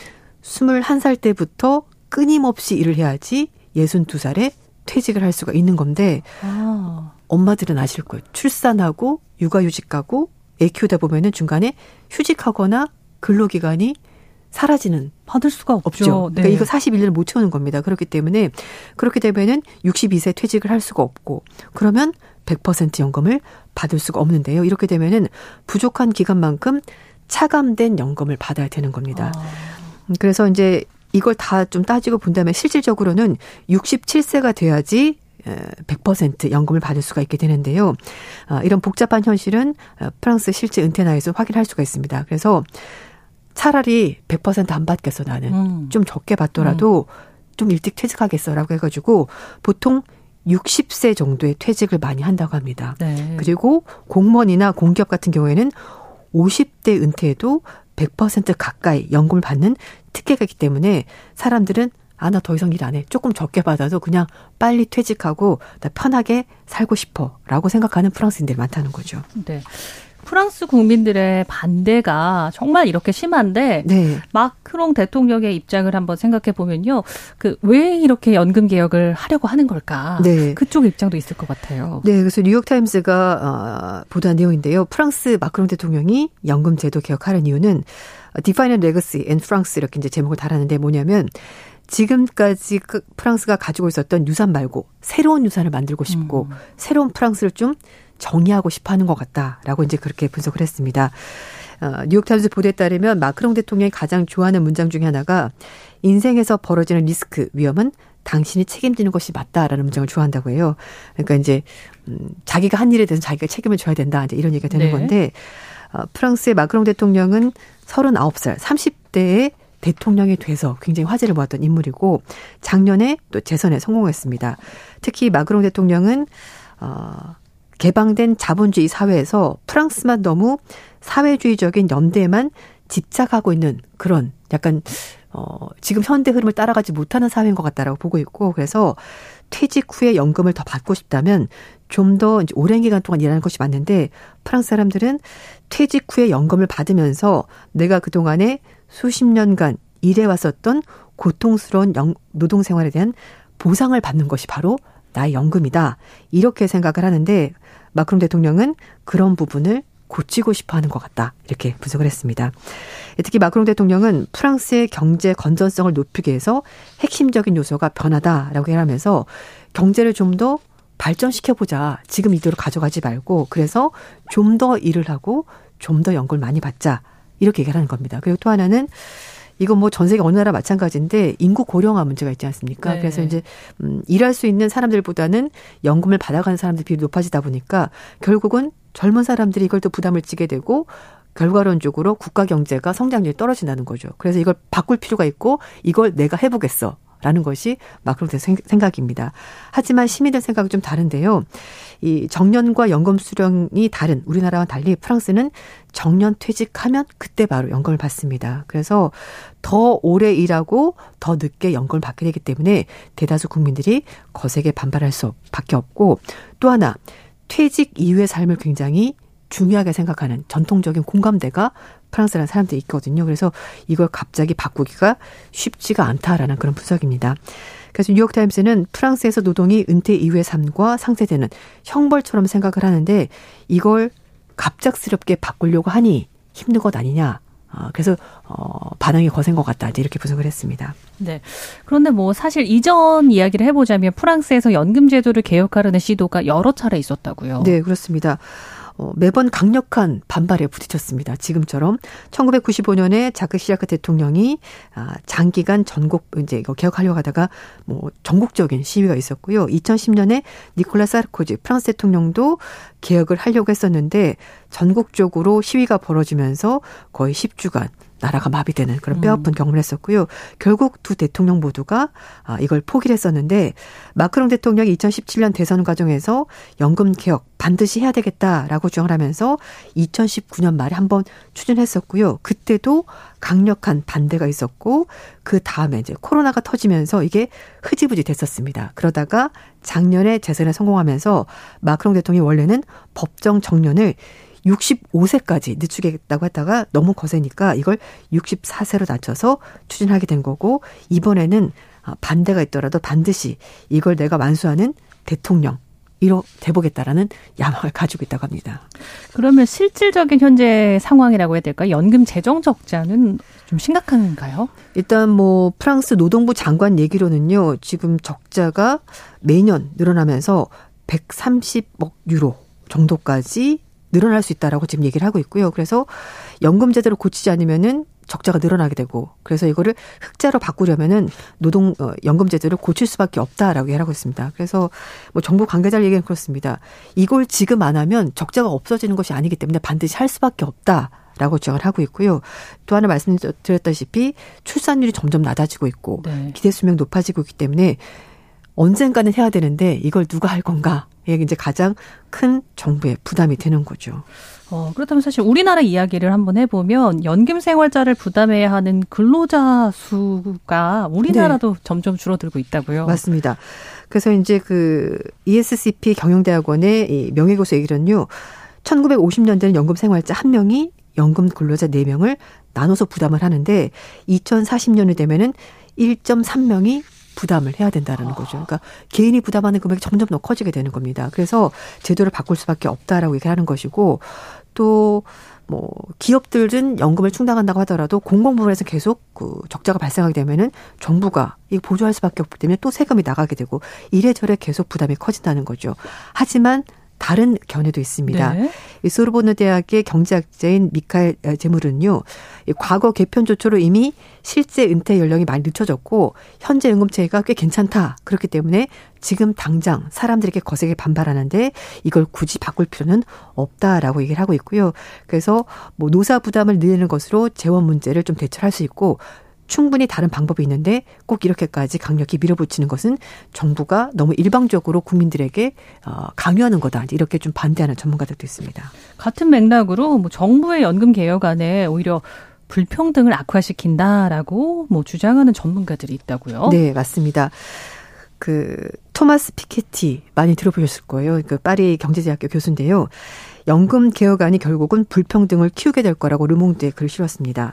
21살 때부터 끊임없이 일을 해야지 62살에 퇴직을 할 수가 있는 건데 아. 엄마들은 아실 거예요. 출산하고 육아휴직 가고 애 키우다 보면은 중간에 휴직하거나 근로기간이 사라지는 받을 수가 없죠. 없죠. 그러니까 네. 이거 41년을 못 채우는 겁니다. 그렇기 때문에 그렇게 되면은 62세 퇴직을 할 수가 없고 그러면 100% 연금을 받을 수가 없는데요. 이렇게 되면은 부족한 기간만큼 차감된 연금을 받아야 되는 겁니다. 아. 그래서 이제 이걸 다 좀 따지고 본다면 실질적으로는 67세가 돼야지 100% 연금을 받을 수가 있게 되는데요. 아, 이런 복잡한 현실은 어, 프랑스 실제 은퇴나에서 확인할 수가 있습니다. 그래서 차라리 100%안 받겠어 나는 음. 좀 적게 받더라도 음. 좀 일찍 퇴직하겠어라고 해가지고 보통 60세 정도의 퇴직을 많이 한다고 합니다. 네. 그리고 공무원이나 공기업 같은 경우에는 50대 은퇴에도 100% 가까이 연금을 받는 특혜가 있기 때문에 사람들은 아, 나 더 이상 일 안 해. 조금 적게 받아도 그냥 빨리 퇴직하고 나 편하게 살고 싶어. 라고 생각하는 프랑스인들이 많다는 거죠. 네. 프랑스 국민들의 반대가 정말 이렇게 심한데 네. 마크롱 대통령의 입장을 한번 생각해 보면요. 그 왜 이렇게 연금 개혁을 하려고 하는 걸까? 네. 그쪽 입장도 있을 것 같아요. 네, 그래서 뉴욕 타임스가 어, 보도한 내용인데요. 프랑스 마크롱 대통령이 연금 제도 개혁하는 이유는 define a legacy and France 이렇게 이제 제목을 달았는데 뭐냐면 지금까지 그 프랑스가 가지고 있었던 유산 말고 새로운 유산을 만들고 싶고 음. 새로운 프랑스를 좀 정의하고 싶어 하는 것 같다라고 이제 그렇게 분석을 했습니다. 어, 뉴욕타임즈 보도에 따르면 마크롱 대통령이 가장 좋아하는 문장 중에 하나가 인생에서 벌어지는 리스크, 위험은 당신이 책임지는 것이 맞다라는 문장을 좋아한다고 해요. 그러니까 이제 음, 자기가 한 일에 대해서 자기가 책임을 져야 된다. 이제 이런 얘기가 되는 네. 건데 어, 프랑스의 마크롱 대통령은 39살, 30대에 대통령이 돼서 굉장히 화제를 모았던 인물이고 작년에 또 재선에 성공했습니다. 특히 마크롱 대통령은 어 개방된 자본주의 사회에서 프랑스만 너무 사회주의적인 연대에만 집착하고 있는 그런 약간 어 지금 현대 흐름을 따라가지 못하는 사회인 것 같다라고 보고 있고 그래서 퇴직 후에 연금을 더 받고 싶다면 좀 더 오랜 기간 동안 일하는 것이 맞는데 프랑스 사람들은 퇴직 후에 연금을 받으면서 내가 그 동안에 수십 년간 일해 왔었던 고통스러운 노동 생활에 대한 보상을 받는 것이 바로 나의 연금이다. 이렇게 생각을 하는데 마크롱 대통령은 그런 부분을 고치고 싶어 하는 것 같다. 이렇게 분석을 했습니다. 특히 마크롱 대통령은 프랑스의 경제 건전성을 높이기 위해서 핵심적인 요소가 변하다라고 얘기하면서 경제를 좀 더 발전시켜보자. 지금 이대로 가져가지 말고 그래서 좀 더 일을 하고 좀 더 연금을 많이 받자. 이렇게 얘기하는 겁니다. 그리고 또 하나는 이건 뭐 전 세계 어느 나라 마찬가지인데 인구 고령화 문제가 있지 않습니까? 네. 그래서 이제 음 일할 수 있는 사람들보다는 연금을 받아가는 사람들 비율이 높아지다 보니까 결국은 젊은 사람들이 이걸 또 부담을 지게 되고 결과론적으로 국가 경제가 성장률이 떨어진다는 거죠. 그래서 이걸 바꿀 필요가 있고 이걸 내가 해보겠어. 라는 것이 마크롱 대통령 생각입니다. 하지만 시민들 생각은 좀 다른데요. 이 정년과 연금 수령이 다른 우리나라와 달리 프랑스는 정년 퇴직하면 그때 바로 연금을 받습니다. 그래서 더 오래 일하고 더 늦게 연금을 받게 되기 때문에 대다수 국민들이 거세게 반발할 수밖에 없고 또 하나 퇴직 이후의 삶을 굉장히 중요하게 생각하는 전통적인 공감대가 프랑스라는 사람들이 있거든요. 그래서 이걸 갑자기 바꾸기가 쉽지가 않다라는 그런 분석입니다. 그래서 뉴욕타임스는 프랑스에서 노동이 은퇴 이후의 삶과 상쇄되는 형벌처럼 생각을 하는데 이걸 갑작스럽게 바꾸려고 하니 힘든 것 아니냐. 어, 그래서 어, 반응이 거센 것 같다. 이렇게 분석을 했습니다. 네. 그런데 뭐 사실 이전 이야기를 해보자면 프랑스에서 연금 제도를 개혁하려는 시도가 여러 차례 있었다고요. 네, 그렇습니다. 어, 매번 강력한 반발에 부딪혔습니다. 지금처럼 1995년에 자크 시라크 대통령이 아, 장기간 전국 이제 이거 개혁하려고 하다가 뭐 전국적인 시위가 있었고요. 2010년에 니콜라 사르코지 프랑스 대통령도 개혁을 하려고 했었는데 전국적으로 시위가 벌어지면서 거의 10주간 나라가 마비되는 그런 뼈아픈 음. 경험을 했었고요. 결국 두 대통령 모두가 아, 이걸 포기를 했었는데 마크롱 대통령이 2017년 대선 과정에서 연금 개혁 반드시 해야 되겠다라고 주장을 하면서 2019년 말에 한번 추진했었고요. 그때도 강력한 반대가 있었고 그 다음에 이제 코로나가 터지면서 이게 흐지부지 됐었습니다. 그러다가 작년에 재선에 성공하면서 마크롱 대통령이 원래는 법정 정년을 65세까지 늦추겠다고 했다가 너무 거세니까 이걸 64세로 낮춰서 추진하게 된 거고 이번에는 반대가 있더라도 반드시 이걸 내가 완수하는 대통령 이로 돼보겠다라는 야망을 가지고 있다고 합니다. 그러면 실질적인 현재 상황이라고 해야 될까? 연금 재정 적자는 좀 심각한가요? 일단 뭐 프랑스 노동부 장관 얘기로는요. 지금 적자가 매년 늘어나면서 130억 유로 정도까지 늘어날 수 있다라고 지금 얘기를 하고 있고요. 그래서 연금 제도를 고치지 않으면은 적자가 늘어나게 되고 그래서 이거를 흑자로 바꾸려면은 노동 어, 연금 제도를 고칠 수밖에 없다라고 얘기하고 있습니다. 그래서 뭐 정부 관계자 얘기는 그렇습니다. 이걸 지금 안 하면 적자가 없어지는 것이 아니기 때문에 반드시 할 수밖에 없다. 라고 주장을 하고 있고요. 또 하나 말씀드렸다시피 출산율이 점점 낮아지고 있고 네. 기대 수명 높아지고 있기 때문에 언젠가는 해야 되는데 이걸 누가 할 건가? 이게 이제 가장 큰 정부의 부담이 되는 거죠. 어, 그렇다면 사실 우리나라 이야기를 한번 해보면 연금 생활자를 부담해야 하는 근로자 수가 우리나라도 네. 점점 줄어들고 있다고요. 맞습니다. 그래서 이제 그 ESCP 경영대학원의 이 명예교수 얘기는요. 1950년대는 연금 생활자 한 명이 연금 근로자 4명을 나눠서 부담을 하는데 2040년이 되면은 1.3명이 부담을 해야 된다라는 거죠. 그러니까 개인이 부담하는 금액이 점점 더 커지게 되는 겁니다. 그래서 제도를 바꿀 수밖에 없다라고 얘기하는 것이고 또 뭐 기업들은 연금을 충당한다고 하더라도 공공 부문에서 계속 그 적자가 발생하게 되면은 정부가 이 보조할 수밖에 없기 때문에 또 세금이 나가게 되고 이래저래 계속 부담이 커진다는 거죠. 하지만 다른 견해도 있습니다. 네. 이 소르보느 대학의 경제학자인 미카엘 제무르는요. 과거 개편 조처로 이미 실제 은퇴 연령이 많이 늦춰졌고 현재 연금체계가 꽤 괜찮다. 그렇기 때문에 지금 당장 사람들에게 거세게 반발하는데 이걸 굳이 바꿀 필요는 없다라고 얘기를 하고 있고요. 그래서 뭐 노사 부담을 늘리는 것으로 재원 문제를 좀 대처할 수 있고 충분히 다른 방법이 있는데 꼭 이렇게까지 강력히 밀어붙이는 것은 정부가 너무 일방적으로 국민들에게 어, 강요하는 거다. 이렇게 좀 반대하는 전문가들도 있습니다. 같은 맥락으로 뭐 정부의 연금 개혁안에 오히려 불평등을 악화시킨다라고 뭐 주장하는 전문가들이 있다고요. 네, 맞습니다. 그 토마스 피케티 많이 들어보셨을 거예요. 그 파리 경제대학교 교수인데요. 연금 개혁안이 결국은 불평등을 키우게 될 거라고 르몽드에 글을 실었습니다.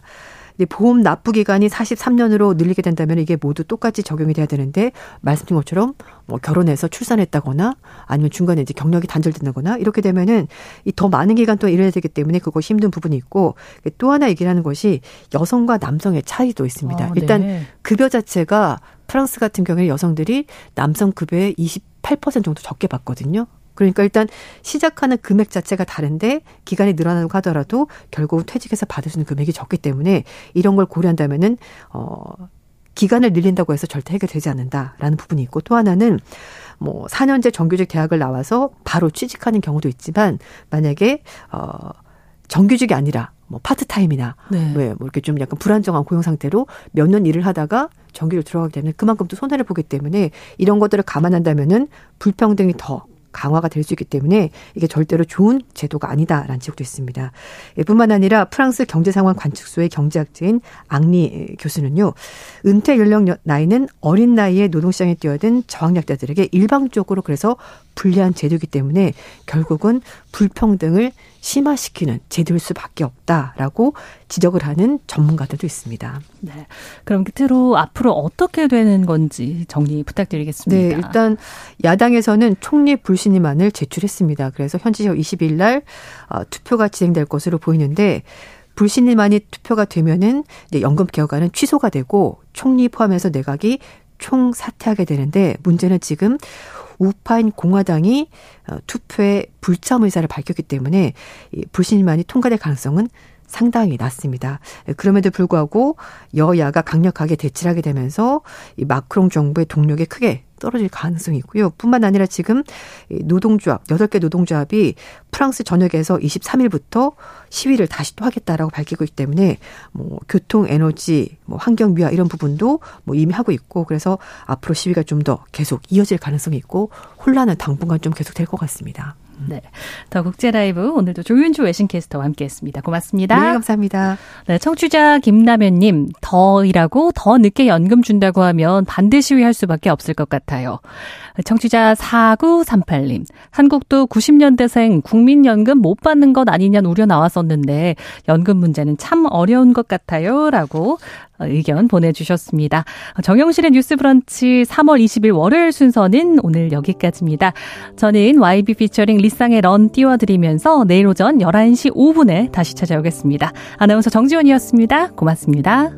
보험 납부 기간이 43년으로 늘리게 된다면 이게 모두 똑같이 적용이 돼야 되는데 말씀드린 것처럼 뭐 결혼해서 출산했다거나 아니면 중간에 이제 경력이 단절된다거나 이렇게 되면은 이 더 많은 기간 동안 일해야 되기 때문에 그것이 힘든 부분이 있고 또 하나 얘기를 하는 것이 여성과 남성의 차이도 있습니다. 아, 네. 일단 급여 자체가 프랑스 같은 경우에 여성들이 남성 급여의 28% 정도 적게 받거든요. 그러니까 일단 시작하는 금액 자체가 다른데 기간이 늘어나고 하더라도 결국 퇴직해서 받을 수 있는 금액이 적기 때문에 이런 걸 고려한다면은 어 기간을 늘린다고 해서 절대 해결되지 않는다라는 부분이 있고 또 하나는 뭐 4년제 정규직 대학을 나와서 바로 취직하는 경우도 있지만 만약에 어 정규직이 아니라 뭐 파트타임이나 네. 왜 뭐 이렇게 좀 약간 불안정한 고용 상태로 몇 년 일을 하다가 정규로 들어가게 되면 그만큼 또 손해를 보기 때문에 이런 것들을 감안한다면은 불평등이 더 강화가 될 수 있기 때문에 이게 절대로 좋은 제도가 아니다라는 지적도 있습니다. 뿐만 아니라 프랑스 경제상황 관측소의 경제학자인 앙리 교수는요. 은퇴 연령 나이는 어린 나이에 노동시장에 뛰어든 저학력자들에게 일방적으로 그래서 불리한 제도이기 때문에 결국은 불평등을 심화시키는 제도일 수밖에 없다라고 지적을 하는 전문가들도 있습니다. 네. 그럼 끝으로 앞으로 어떻게 되는 건지 정리 부탁드리겠습니다. 네, 일단 야당에서는 총리 불신임안을 제출했습니다. 그래서 현지 시 20일 날 어, 투표가 진행될 것으로 보이는데 불신임안이 투표가 되면은 이제 연금 개혁안은 취소가 되고 총리 포함해서 내각이 총 사퇴하게 되는데 문제는 지금 우파인 공화당이 어, 투표에 불참 의사를 밝혔기 때문에 불신임안이 통과될 가능성은 상당히 낮습니다. 그럼에도 불구하고 여야가 강력하게 대치를 하게 되면서 이 마크롱 정부의 동력이 크게 떨어질 가능성이 있고요. 뿐만 아니라 지금 노동조합, 8개 노동조합이 프랑스 전역에서 23일부터 시위를 다시 또 하겠다라고 밝히고 있기 때문에 뭐 교통, 에너지, 뭐 환경 미화 이런 부분도 뭐 이미 하고 있고 그래서 앞으로 시위가 좀 더 계속 이어질 가능성이 있고 혼란은 당분간 좀 계속 될 것 같습니다. 네. 더 국제 라이브 오늘도 조윤주 외신캐스터와 함께 했습니다. 고맙습니다. 네, 감사합니다. 네, 청취자 김남현 님 더 일하고 더 늦게 연금 준다고 하면 반대 시위할 수밖에 없을 것 같아요. 청취자 4938님 한국도 90년대생 국민연금 못 받는 것 아니냐는 우려 나왔었는데 연금 문제는 참 어려운 것 같아요 라고 의견 보내주셨습니다. 정영실의 뉴스 브런치 3월 20일 월요일 순서는 오늘 여기까지입니다. 저는 YB 피처링 일상의 런 띄워드리면서 내일 오전 11시 5분에 다시 찾아오겠습니다. 아나운서 정지원이었습니다. 고맙습니다.